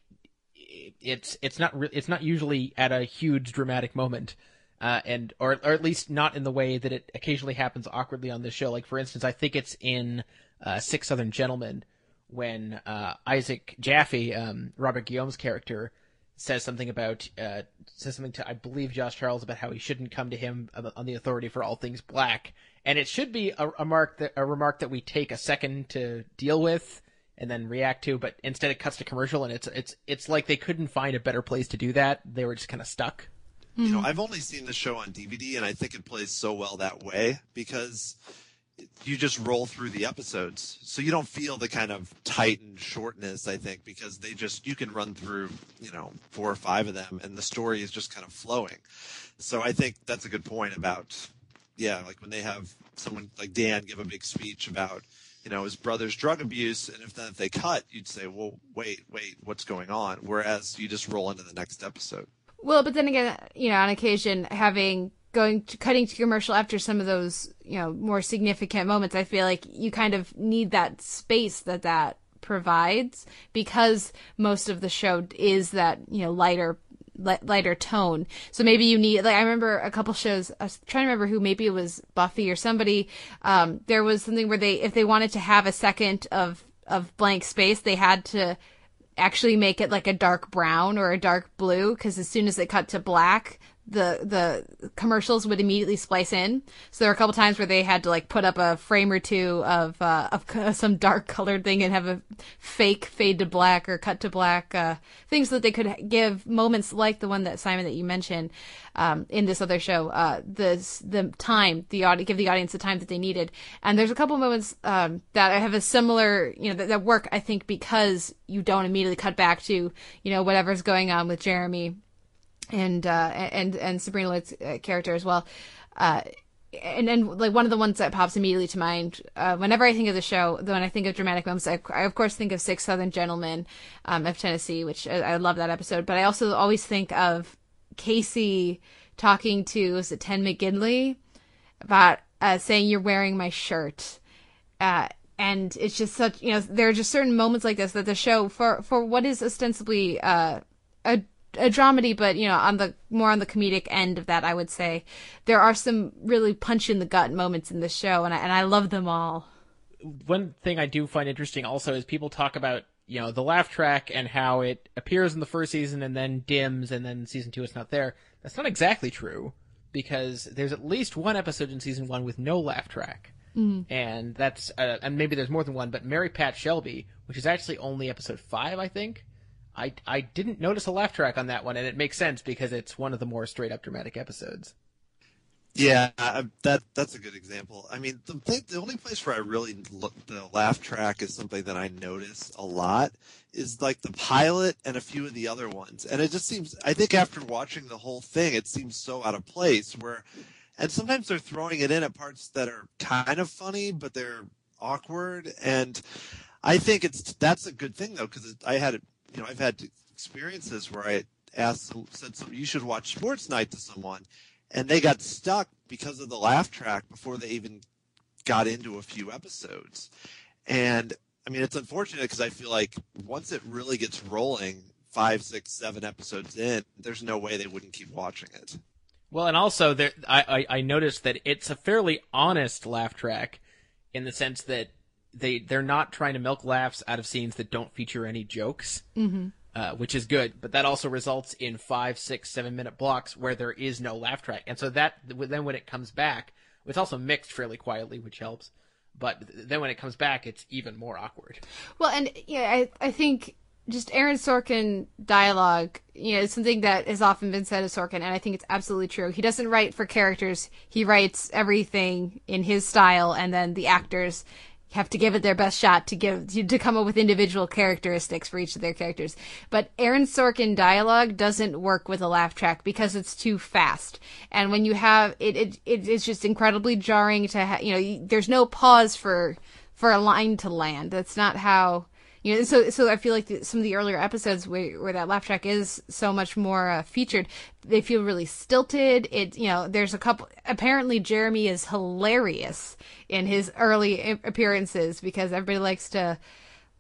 it's it's not re- it's not usually at a huge dramatic moment uh, and or or at least not in the way that it occasionally happens awkwardly on this show. Like for instance, I think it's in uh, Six Southern Gentlemen when uh, Isaac Jaffe, um, Robert Guillaume's character, says something about uh, says something to I believe Josh Charles about how he shouldn't come to him on the authority for all things black, and it should be a, a mark that a remark that we take a second to deal with and then react to, but instead it cuts to commercial, and it's it's it's like they couldn't find a better place to do that. They were just kind of stuck. You know, mm-hmm. I've only seen the show on DVD, and I think it plays so well that way because you just roll through the episodes, so you don't feel the kind of tightened shortness. I think because they just you can run through, you know, four or five of them, and the story is just kind of flowing. So I think that's a good point about, yeah, like when they have someone like Dan give a big speech about you know his brother's drug abuse and if then if they cut you'd say well wait wait what's going on? Whereas you just roll into the next episode. Well, but then again, you know, on occasion having going to cutting to commercial after some of those, you know, more significant moments, I feel like you kind of need that space that that provides because most of the show is that, you know, lighter li- lighter tone. So maybe you need like I remember a couple shows I was trying to remember who maybe it was Buffy or somebody um there was something where they if they wanted to have a second of of blank space, they had to actually make it like a dark brown or a dark blue because as soon as it cut to black the the commercials would immediately splice in. So there were a couple times where they had to like put up a frame or two of uh, of some dark colored thing and have a fake fade to black or cut to black uh, things so that they could give moments like the one that Simon that you mentioned um, in this other show uh, the the time the audi- give the audience the time that they needed. And there's a couple moments um, that I have a similar you know that, that work I think because you don't immediately cut back to you know whatever's going on with Jeremy and uh, and and Sabrina Lloyd's uh, character as well. Uh, and then like one of the ones that pops immediately to mind uh, whenever I think of the show, when I think of dramatic moments, I, I of course think of Six Southern Gentlemen um, of Tennessee, which I, I love that episode. But I also always think of Casey talking to was it Ted McGinley about uh, saying you're wearing my shirt. Uh, and it's just such you know there are just certain moments like this that the show for for what is ostensibly uh, a a dramedy, but you know, on the more on the comedic end of that, I would say there are some really punch in the gut moments in this show, and I and I love them all. One thing I do find interesting also is people talk about you know the laugh track and how it appears in the first season and then dims and then season two it's not there. That's not exactly true because there's at least one episode in season one with no laugh track. Mhm. And that's uh, and maybe there's more than one, but Mary Pat Shelby, which is actually only episode five, I think. I, I didn't notice a laugh track on that one, and it makes sense because it's one of the more straight up dramatic episodes. Yeah, that that's a good example. I mean, the thing, the only place where I really look the laugh track is something that I notice a lot is like the pilot and a few of the other ones, and it just seems. I think after watching the whole thing, it seems so out of place. Where, and sometimes they're throwing it in at parts that are kind of funny, but they're awkward, and I think it's that's a good thing though because I had you know I've had experiences where I asked said you should watch Sports Night to someone and they got stuck because of the laugh track before they even got into a few episodes. And I mean, it's unfortunate because I feel like once it really gets rolling, five, six, seven episodes in, there's no way they wouldn't keep watching it. Well, and also there, I, I I noticed that it's a fairly honest laugh track, in the sense that they they're not trying to milk laughs out of scenes that don't feature any jokes. Mm-hmm. uh, which is good. But that also results in five, six, seven minute blocks where there is no laugh track, and so that then when it comes back, it's also mixed fairly quietly, which helps. But then when it comes back, it's even more awkward. Well, and yeah, I I think just Aaron Sorkin dialogue, you know, it's something that has often been said of Sorkin, and I think it's absolutely true. He doesn't write for characters; he writes everything in his style, and then the actors have to give it their best shot to give to come up with individual characteristics for each of their characters. But Aaron Sorkin dialogue doesn't work with a laugh track because it's too fast. And when you have it, it, it it's just incredibly jarring to ha- you know. There's no pause for for a line to land. That's not how you know. So so I feel like the, some of the earlier episodes where where that laugh track is so much more uh, featured, they feel really stilted. It you know there's a couple. Apparently Jeremy is hilarious in his early appearances because everybody likes to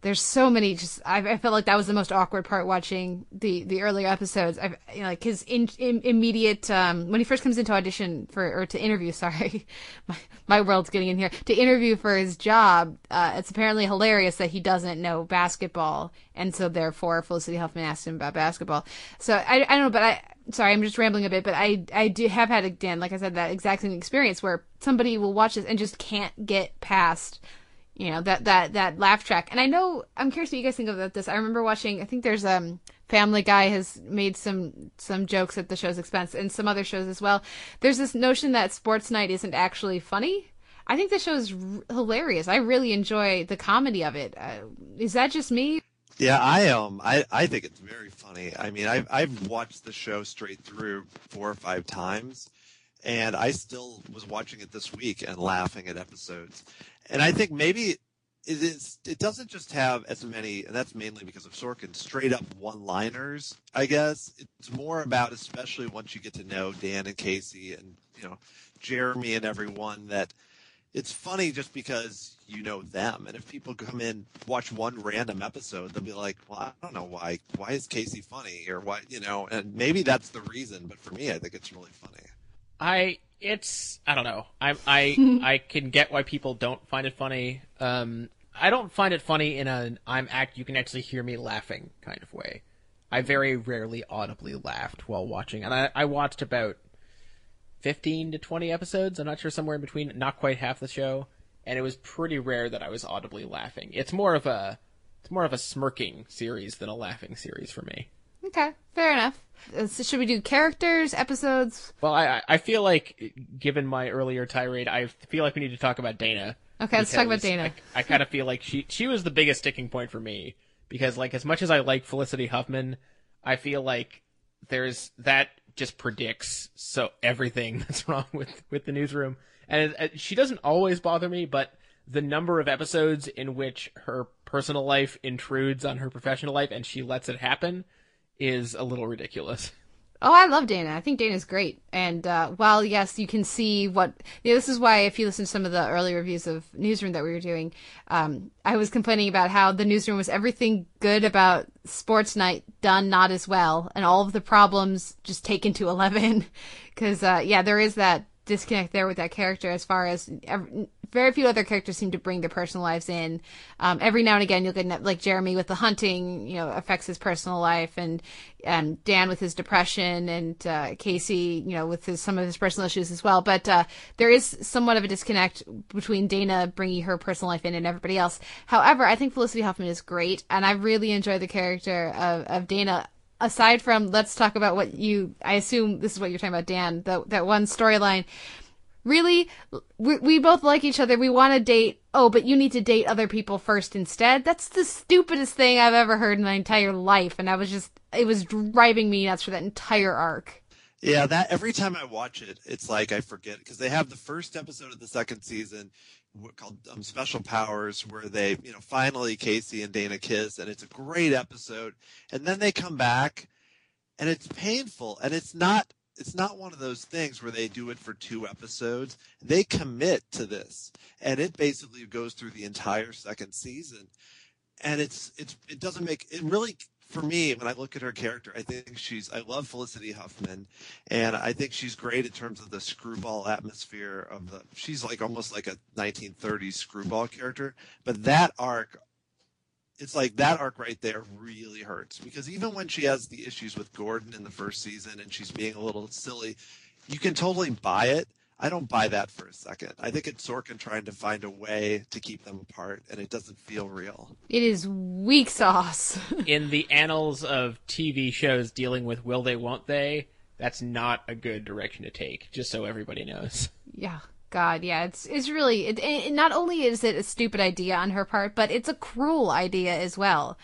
there's so many just I, I felt like that was the most awkward part watching the the earlier episodes. I you know, like his in, in, immediate um when he first comes into audition for or to interview sorry my, my world's getting in here to interview for his job uh it's apparently hilarious that he doesn't know basketball and so therefore felicity huffman asked him about basketball. So i i don't know but i sorry i'm just rambling a bit but i i do have had again like i said that exact same experience where somebody will watch this and just can't get past you know that that that laugh track and i know i'm curious what you guys think about this i remember watching i think there's um family guy has made some some jokes at the show's expense and some other shows as well there's this notion that sports night isn't actually funny i think the show is r- hilarious i really enjoy the comedy of it. Uh, is that just me yeah, I um, I, I think it's very funny. I mean, I've I've watched the show straight through four or five times, and I still was watching it this week and laughing at episodes. And I think maybe it is it doesn't just have as many and that's mainly because of Sorkin straight up one liners, I guess. It's more about especially once you get to know Dan and Casey and, you know, Jeremy and everyone that it's funny just because you know them. And if people come in, watch one random episode, they'll be like, well, I don't know why, why is Casey funny or why, you know, and maybe that's the reason. But for me, I think it's really funny. I it's I don't know. I I I can get why people don't find it funny. Um, I don't find it funny in a I'm act you can actually hear me laughing kind of way. I very rarely audibly laughed while watching, and I I watched about fifteen to twenty episodes. I'm not sure somewhere in between, not quite half the show, and it was pretty rare that I was audibly laughing. It's more of a it's more of a smirking series than a laughing series for me. Okay, fair enough. Uh, so should we do characters, episodes? Well, I I feel like, given my earlier tirade, I feel like we need to talk about Dana. Okay, let's talk about Dana. I, I kind of feel like she she was the biggest sticking point for me because, like, as much as I like Felicity Huffman, I feel like there's that just predicts so everything that's wrong with with the newsroom, and it, she doesn't always bother me, but the number of episodes in which her personal life intrudes on her professional life and she lets it happen is a little ridiculous. Oh, I love Dana. I think Dana's great. And uh, while yes, you can see what you know, this is why if you listen to some of the early reviews of Newsroom that we were doing, um, I was complaining about how the Newsroom was everything good about Sports Night done not as well, and all of the problems just taken to eleven. Because uh, yeah, there is that disconnect there with that character as far as very few other characters seem to bring their personal lives in. Um, every now and again, you'll get like Jeremy with the hunting, you know, affects his personal life, and and Dan with his depression, and uh, Casey, you know, with his, some of his personal issues as well. But uh, there is somewhat of a disconnect between Dana bringing her personal life in and everybody else. However, I think Felicity Huffman is great, and I really enjoy the character of, of Dana aside from let's talk about what you I assume this is what you're talking about Dan that that one storyline. Really we, we both like each other. We want to date. Oh but you need to date other people first instead. That's the stupidest thing I've ever heard in my entire life and I was just it was driving me nuts for that entire arc. Yeah that every time I watch it it's like I forget because they have the first episode of the second season called um, Special Powers, where they, you know, finally Casey and Dana kiss, and it's a great episode. And then they come back, and it's painful, and it's not. It's not one of those things where they do it for two episodes. They commit to this, and it basically goes through the entire second season. And it's it's it doesn't make it really for me, when I look at her character, I think she's, I love Felicity Huffman, and I think she's great in terms of the screwball atmosphere of the, she's like almost like a 1930s screwball character. But that arc, it's like that arc right there really hurts because even when she has the issues with Gordon in the first season and she's being a little silly, you can totally buy it. I don't buy that for a second. I think it's Sorkin trying to find a way to keep them apart, and it doesn't feel real. It is weak sauce. In the annals of TV shows dealing with will they, won't they, that's not a good direction to take, just so everybody knows. yeah. God, yeah, it's it's really it, it, not only is it a stupid idea on her part, but it's a cruel idea as well.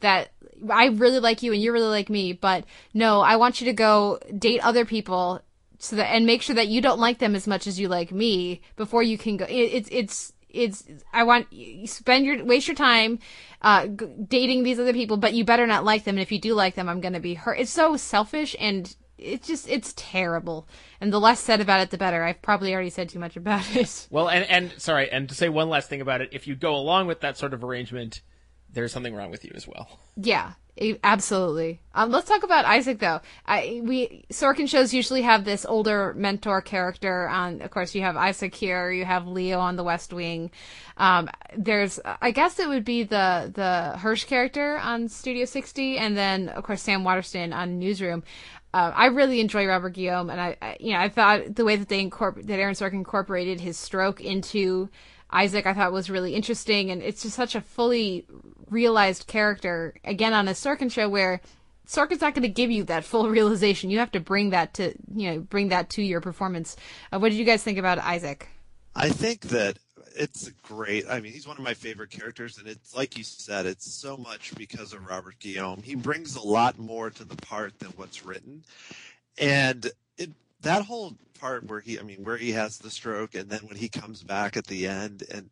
That I really like you and you really like me, but no, I want you to go date other people so that and make sure that you don't like them as much as you like me before you can go. It, it's it's it's I want you spend your waste your time uh g- dating these other people, but you better not like them. And if you do like them, I'm gonna be hurt. It's so selfish and it's just it's terrible. And the less said about it, the better. I've probably already said too much about it. Well, and and sorry, and to say one last thing about it, if you go along with that sort of arrangement, there's something wrong with you as well. Yeah, absolutely. Um, let's talk about Isaac though. I we Sorkin shows usually have this older mentor character. On of course you have Isaac here. You have Leo on The West Wing. Um, there's I guess it would be the the Hirsch character on Studio 60, and then of course Sam Waterston on Newsroom. Uh, I really enjoy Robert Guillaume, and I, I, you know, I thought the way that they incorpor- that Aaron Sorkin incorporated his stroke into Isaac, I thought was really interesting, and it's just such a fully realized character. Again, on a Sorkin show where Sorkin's not going to give you that full realization. You have to bring that to, you know, bring that to your performance. Uh, what did you guys think about Isaac? I think that it's great. I mean, he's one of my favorite characters, and it's like you said, it's so much because of Robert Guillaume. He brings a lot more to the part than what's written, and it that whole part where he, I mean, where he has the stroke, and then when he comes back at the end, and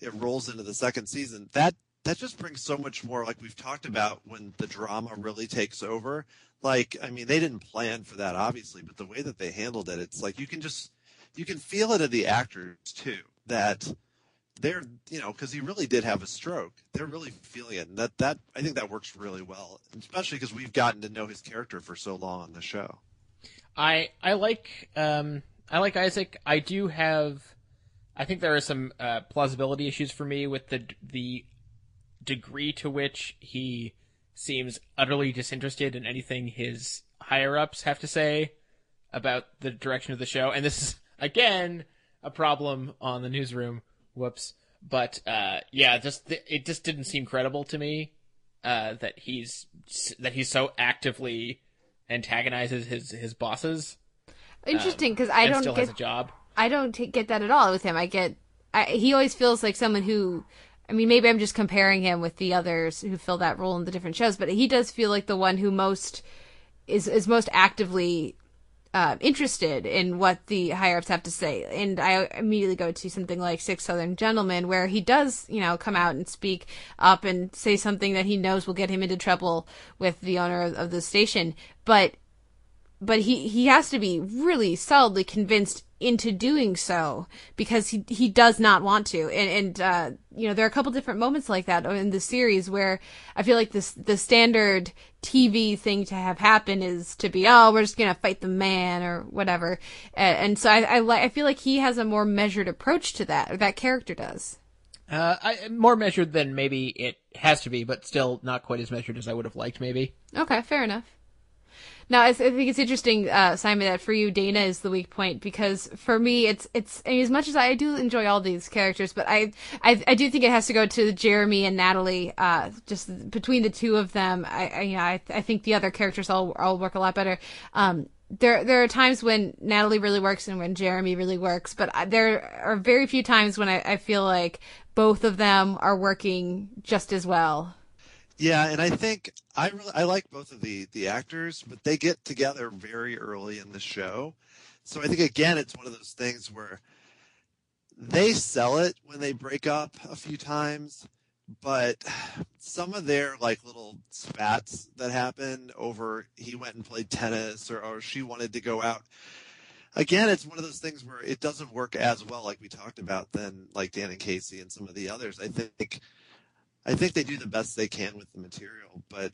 it rolls into the second season. That that just brings so much more. Like we've talked about when the drama really takes over. Like, I mean, they didn't plan for that, obviously, but the way that they handled it, it's like you can just you can feel it in the actors too that they're you know because he really did have a stroke they're really feeling it and that that i think that works really well especially because we've gotten to know his character for so long on the show I I like um I like Isaac. I do have I think there are some uh, plausibility issues for me with the the degree to which he seems utterly disinterested in anything his higher ups have to say about the direction of the show. And this is again a problem on the newsroom. Whoops. But uh, yeah, just it just didn't seem credible to me uh, that he's that he's so actively antagonizes his his bosses. Interesting, um, because I don't still get has a job. I don't t- get that at all with him. I get I, he always feels like someone who. I mean, maybe I'm just comparing him with the others who fill that role in the different shows, but he does feel like the one who most is is most actively uh, interested in what the higher ups have to say. And I immediately go to something like Six Southern Gentlemen, where he does, you know, come out and speak up and say something that he knows will get him into trouble with the owner of, of the station. But but he he has to be really solidly convinced into doing so because he he does not want to and and uh you know there are a couple different moments like that in the series where i feel like this the standard tv thing to have happen is to be oh we're just gonna fight the man or whatever and, and so i I, li- I feel like he has a more measured approach to that or that character does Uh, I, more measured than maybe it has to be, but still not quite as measured as I would have liked. Maybe. Okay, fair enough. Now, I, think it's interesting, uh, Simon, that for you, Dana is the weak point because for me, it's it's I mean, as much as I do enjoy all these characters, but I, I I do think it has to go to Jeremy and Natalie. Uh, just between the two of them, I, I you know I, I think the other characters all all work a lot better. Um, there there are times when Natalie really works and when Jeremy really works, but I, there are very few times when I, I feel like both of them are working just as well. Yeah, and I think I really I like both of the the actors, but they get together very early in the show. So I think again it's one of those things where they sell it when they break up a few times, but some of their like little spats that happen over he went and played tennis or, or she wanted to go out again, it's one of those things where it doesn't work as well, like we talked about, than like Dan and Casey and some of the others. I think, I think they do the best they can with the material, but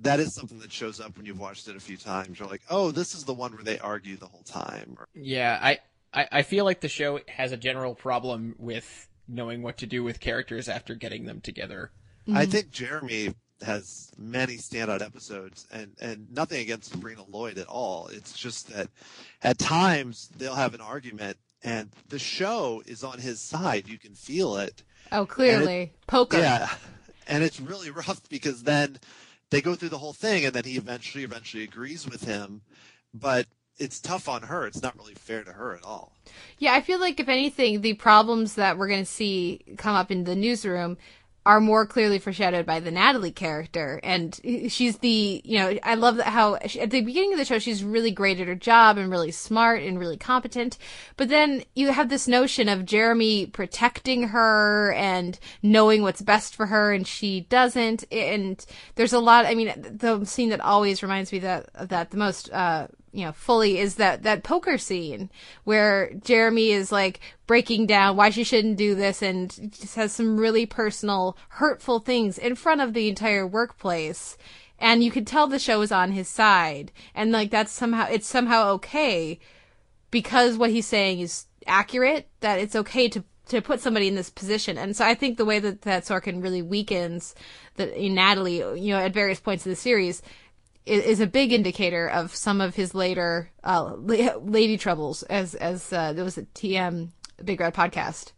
that is something that shows up when you've watched it a few times. You're like, oh, this is the one where they argue the whole time. Yeah, I, I I feel like the show has a general problem with knowing what to do with characters after getting them together. I mm-hmm. think Jeremy has many standout episodes and, and nothing against Sabrina Lloyd at all. It's just that at times they'll have an argument and the show is on his side. You can feel it. Oh, clearly. Poker. Yeah, and it's really rough because then they go through the whole thing, and then he eventually, eventually agrees with him, but it's tough on her. It's not really fair to her at all. Yeah, I feel like if anything, the problems that we're going to see come up in the newsroom are more clearly foreshadowed by the Natalie character. And she's the, you know, I love how she, at the beginning of the show, she's really great at her job and really smart and really competent. But then you have this notion of Jeremy protecting her and knowing what's best for her and she doesn't. And there's a lot, I mean, the scene that always reminds me that, that the most, uh, you know fully is that that poker scene where Jeremy is like breaking down why she shouldn't do this and just has some really personal hurtful things in front of the entire workplace and you could tell the show is on his side and like that's somehow it's somehow okay because what he's saying is accurate that it's okay to to put somebody in this position. And so I think the way that that Sorkin really weakens that Natalie, you know, at various points of the series is, is a big indicator of some of his later uh, lady troubles, as as uh, there was a TM Big Red podcast.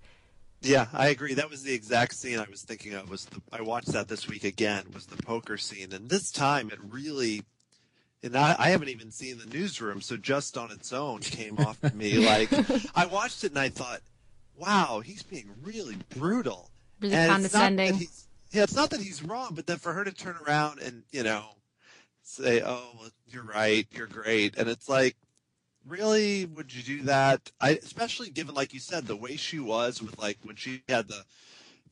Yeah, I agree. That was the exact scene I was thinking of. Was the I watched that this week again? Was the poker scene, and this time it really. And I, I haven't even seen the newsroom, so just on its own came off to me like I watched it and I thought, "Wow, he's being really brutal, really and condescending." It's yeah, it's not that he's wrong, but then for her to turn around and you know say, "Oh, well, you're right, you're great," and it's like, really, would you do that? I, especially given, like you said, the way she was with like when she had the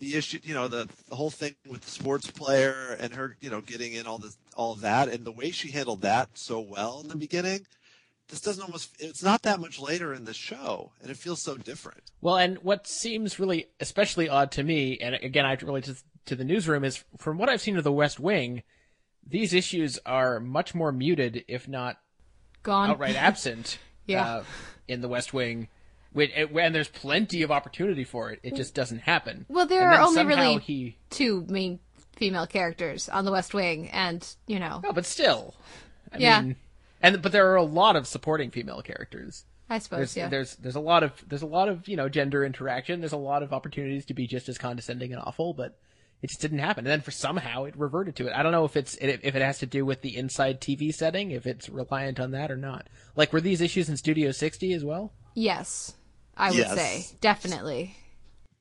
the issue, you know, the, the whole thing with the sports player and her, you know, getting in all this, all of that, and the way she handled that so well in the beginning. This doesn't almost, it's not that much later in the show, and it feels so different. Well, and what seems really especially odd to me, and again, I relate to, to the newsroom, is from what I've seen of the West Wing, these issues are much more muted, if not gone, outright absent. yeah. Uh, in the West Wing, and there's plenty of opportunity for it. It just doesn't happen. Well, there are only really he... two main female characters on the West Wing, and you know. No, but still, I yeah. mean, and but there are a lot of supporting female characters. I suppose. There's, yeah. There's there's a lot of there's a lot of you know gender interaction. There's a lot of opportunities to be just as condescending and awful, but it just didn't happen. And then for somehow it reverted to it. I don't know if it's if it has to do with the inside TV setting, if it's reliant on that or not. Like were these issues in Studio 60 as well? Yes, I would Yes. say definitely.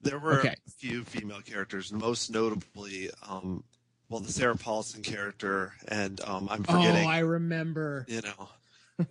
There were Okay. a few female characters, most notably, um, well, the Sarah Paulson character, and um, I'm forgetting, Oh, I remember. you know,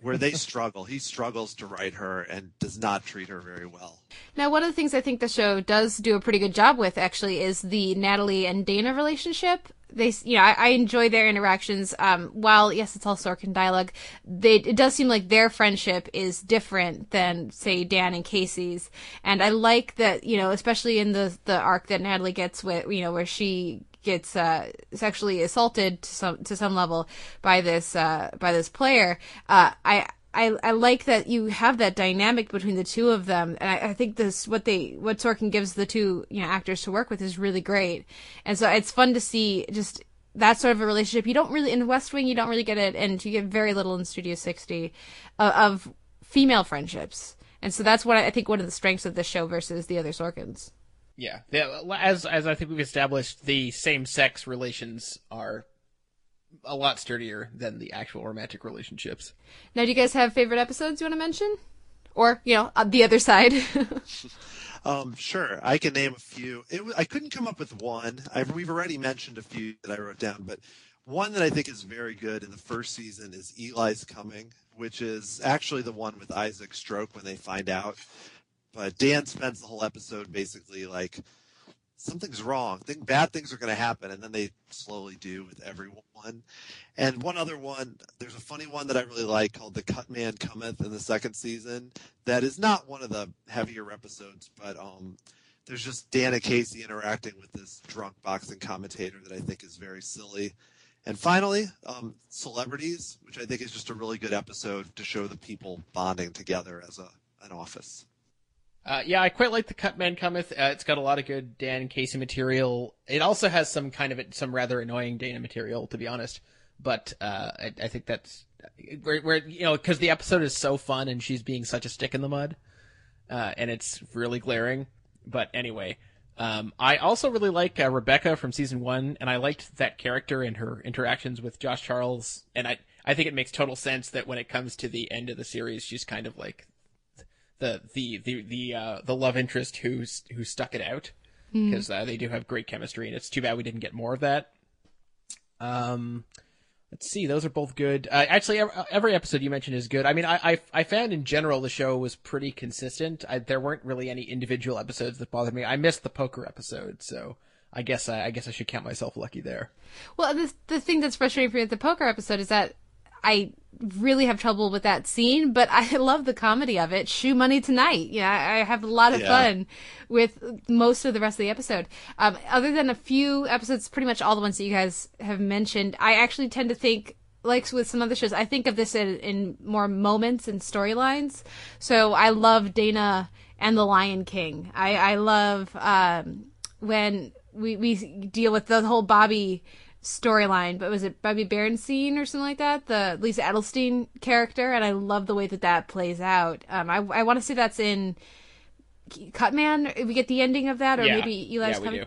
where they struggle. He struggles to write her and does not treat her very well. Now, one of the things I think the show does do a pretty good job with, actually, is the Natalie and Dana relationship. They, you know, I, I enjoy their interactions. Um, while yes, it's all Sorkin dialogue, they it does seem like their friendship is different than, say, Dan and Casey's. And I like that, you know, especially in the the arc that Natalie gets with, you know, where she gets uh, sexually assaulted to some to some level by this uh, by this player. Uh, I I, I like that you have that dynamic between the two of them, and I, I think this what they what Sorkin gives the two you know actors to work with is really great, and so it's fun to see just that sort of a relationship. You don't really in West Wing, you don't really get it, and you get very little in Studio 60 uh, of female friendships, and so that's what I, I think one of the strengths of this show versus the other Sorkins. Yeah, yeah, as as I think we've established, the same sex relations are a lot sturdier than the actual romantic relationships. Now, do you guys have favorite episodes you want to mention, or you know, the other side? Um, sure, I can name a few. It, I couldn't come up with one. I, we've already mentioned a few that I wrote down, but one that I think is very good in the first season is Eli's Coming, which is actually the one with Isaac Stroke when they find out. But Dan spends the whole episode basically like something's wrong. Think bad things are going to happen, and then they slowly do with everyone. And one other one, there's a funny one that I really like called "The Cut Man Cometh" in the second season. That is not one of the heavier episodes, but um, there's just Dan and Casey interacting with this drunk boxing commentator that I think is very silly. And finally, um, celebrities, which I think is just a really good episode to show the people bonding together as a an office. Uh, yeah, I quite like the Cut Man Cometh. Uh, it's got a lot of good Dan Casey material. It also has some kind of some rather annoying Dana material, to be honest. But uh, I, I think that's where, where you know because the episode is so fun and she's being such a stick in the mud. uh, and it's really glaring. But anyway, um, I also really like uh, Rebecca from season one, and I liked that character and her interactions with Josh Charles. And I, I think it makes total sense that when it comes to the end of the series, she's kind of like the the the the uh, the love interest who's who stuck it out because uh, they do have great chemistry, and it's too bad we didn't get more of that. Um, let's see, those are both good. Uh, actually, every, every episode you mentioned is good. I mean, I, I I found in general the show was pretty consistent. I, there weren't really any individual episodes that bothered me. I missed the poker episode, so I guess I, I guess I should count myself lucky there. Well, the the thing that's frustrating for me with the poker episode is that I really have trouble with that scene, but I love the comedy of it. Shoe money tonight. Yeah, I have a lot of Yeah. fun with most of the rest of the episode. Um, other than a few episodes, pretty much all the ones that you guys have mentioned, I actually tend to think. Like with some other shows, I think of this in, in more moments and storylines. So I love Dana and the Lion King. I, I love um, when we, we deal with the whole Bobby storyline, but was it Bobby Berenstein or something like that? The Lisa Edelstein character, and I love the way that that plays out. Um, I I want to say that's in Cutman. We get the ending of that, or Yeah. maybe Eli's Yeah, we coming. do.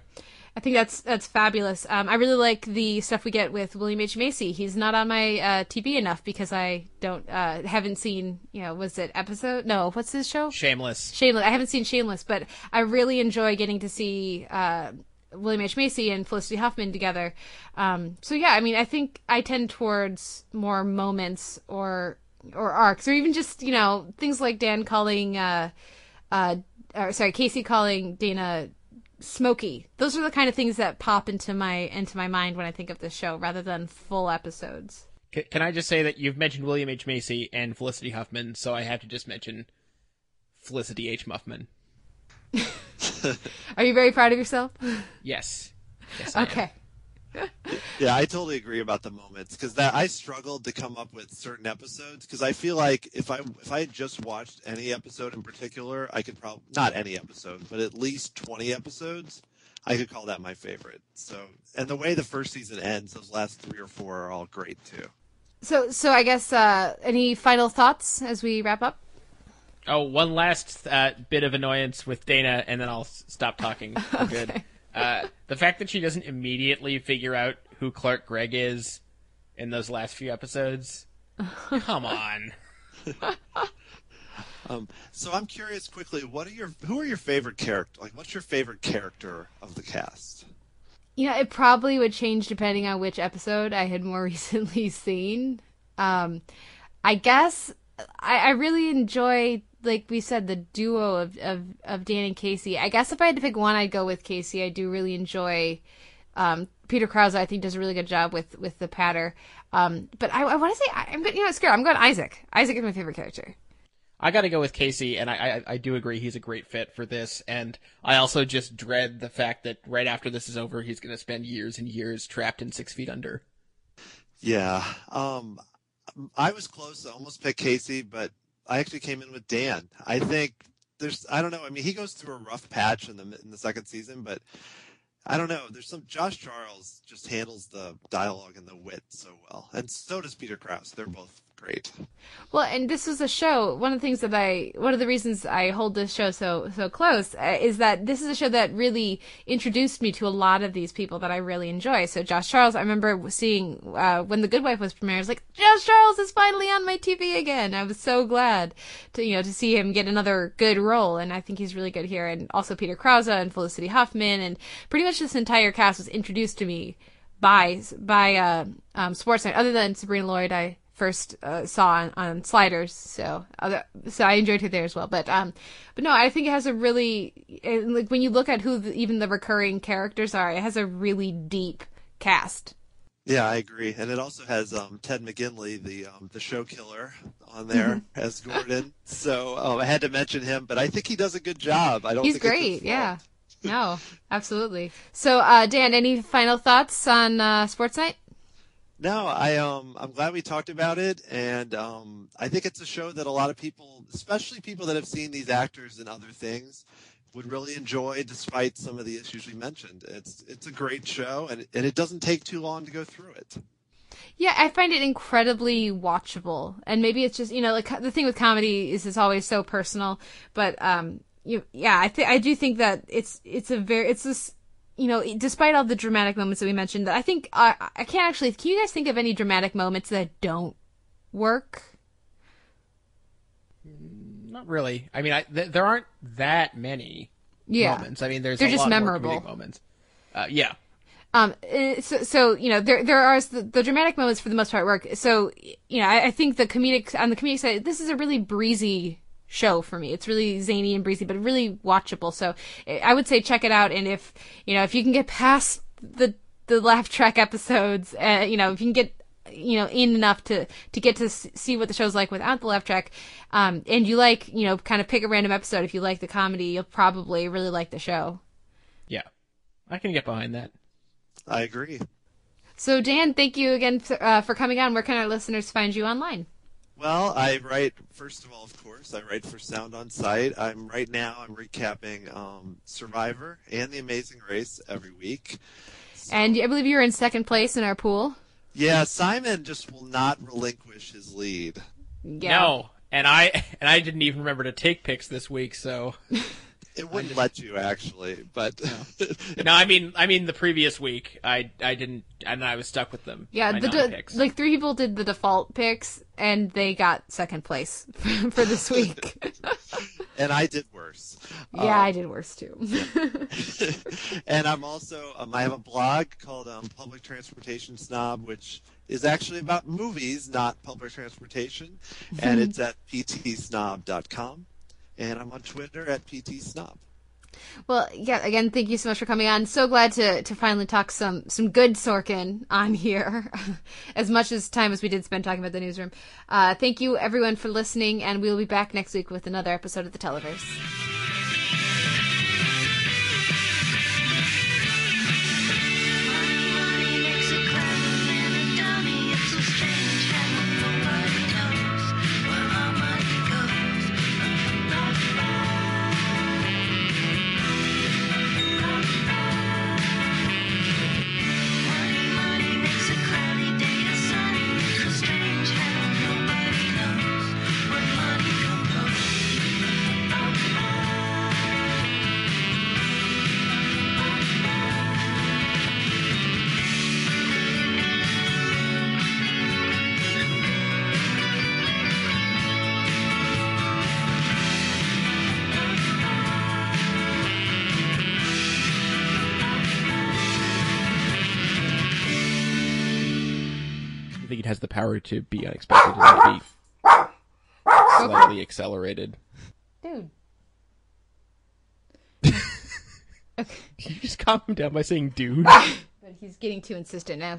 I think that's that's fabulous. Um, I really like the stuff we get with William H Macy. He's not on my uh, TV enough because I don't uh, haven't seen. You know, was it episode? No, what's his show? Shameless. Shameless. I haven't seen Shameless, but I really enjoy getting to see uh, William H Macy and Felicity Huffman together. Um, so yeah, I mean, I think I tend towards more moments or or arcs, or even just you know things like Dan calling, uh, uh, or sorry, Casey calling Dana Smoky. Those are the kind of things that pop into my into my mind when I think of this show, rather than full episodes. Can I just say that you've mentioned William H Macy and Felicity Huffman, so I have to just mention Felicity H Muffman. Are you very proud of yourself? Yes. Yes. Okay. Yeah, I totally agree about the moments because that I struggled to come up with certain episodes because I feel like if I if I had just watched any episode in particular, I could probably not any episode, but at least twenty episodes, I could call that my favorite. So, and the way the first season ends, those last three or four are all great too. So so I guess uh, any final thoughts as we wrap up? Oh, one last uh, bit of annoyance with Dana, and then I'll s- stop talking. for Good. Uh, the fact that she doesn't immediately figure out who Clark Gregg is in those last few episodes. Come on. Um, so I'm curious quickly, what are your who are your favorite character? Like, what's your favorite character of the cast? You know, it probably would change depending on which episode I had more recently seen. Um, I guess I, I really enjoy, like we said, the duo of, of, of Dan and Casey. I guess if I had to pick one, I'd go with Casey. I do really enjoy um, Peter Krause. I think does a really good job with with the patter. Um, but I, I want to say I, I'm good. You know, screw. it, I'm going Isaac. Isaac is my favorite character. I got to go with Casey, and I, I I do agree he's a great fit for this. And I also just dread the fact that right after this is over, he's going to spend years and years trapped in Six Feet Under. Yeah, um, I was close. I almost picked Casey, but I actually came in with Dan. I think there's I don't know. I mean, he goes through a rough patch in the in the second season, but I don't know. There's some Josh Charles just handles the dialogue and the wit so well, and so does Peter Krause. They're both great. Well, and this was a show. One of the things that I, one of the reasons I hold this show so so close uh, is that this is a show that really introduced me to a lot of these people that I really enjoy. So Josh Charles, I remember seeing uh, when The Good Wife was premiered. I was like, Josh Charles is finally on my TV again. I was so glad to you know to see him get another good role, and I think he's really good here. And also Peter Krause and Felicity Huffman, and pretty much this entire cast was introduced to me by by uh, um, Sports Night. Other than Sabrina Lloyd, I first uh, saw on, on Sliders, so other, so I enjoyed her there as well. But um, but no, I think it has a really and, like when you look at who the, even the recurring characters are, it has a really deep cast. Yeah, I agree, and it also has um, Ted McGinley, the um, the show killer, on there as Gordon. So um, I had to mention him, but I think he does a good job. I don't. He's great, yeah. No, absolutely. So, uh, Dan, any final thoughts on uh, Sports Night? No, I um I'm glad we talked about it, and um I think it's a show that a lot of people, especially people that have seen these actors in other things, would really enjoy, despite some of the issues we mentioned. It's it's a great show, and and it doesn't take too long to go through it. Yeah, I find it incredibly watchable, and maybe it's just you know like the thing with comedy is it's always so personal, but um, you yeah, I think I do think that it's it's a very it's this you know despite all the dramatic moments that we mentioned, I think I I can't actually. Can you guys think of any dramatic moments that don't work? Not really. I mean, I, th- there aren't that many Yeah. moments. I mean, there's They're a just memorable. moments. Uh, yeah. Um, uh, so, so you know, there there are the, the dramatic moments for the most part work. So, you know, I, I think the comedic on the comedic side, this is a really breezy show for me. It's really zany and breezy, but really watchable. So, I I would say check it out. And if you know, if you can get past the the laugh track episodes, uh, you know, if you can get you know in enough to to get to see what the show's like without the laugh track um and you like you know kind of pick a random episode if you like the comedy you'll probably really like the show Yeah. I can get behind that. I agree. So, Dan, thank you again for, uh, for coming on. Where can our listeners find you online? Well, I write first of all, of course, I write for Sound on Sight. I'm right now. I'm recapping um, Survivor and The Amazing Race every week. And I believe you're in second place in our pool. Yeah, Simon just will not relinquish his lead. Yeah. No. And I and I didn't even remember to take picks this week, so It wouldn't let you actually, but no, I mean I mean the previous week I I didn't and I was stuck with them. Yeah, the de- like three people did the default picks, and they got second place for this week. and I did worse. yeah, Um, I did worse too. and I'm also um, I have a blog called um, Public Transportation Snob, which is actually about movies, not public transportation, and Mhm. it's at ptsnob.com, and I'm on Twitter at ptsnob. Well, yeah. Again, thank you so much for coming on. So glad to to finally talk some some good Sorkin on here. as much as time as we did spend talking about the newsroom. Uh, thank you everyone for listening, and we will be back next week with another episode of the Televerse. Power to be unexpected and be slightly accelerated. Dude. You just calm him down by saying dude. But he's getting too insistent now.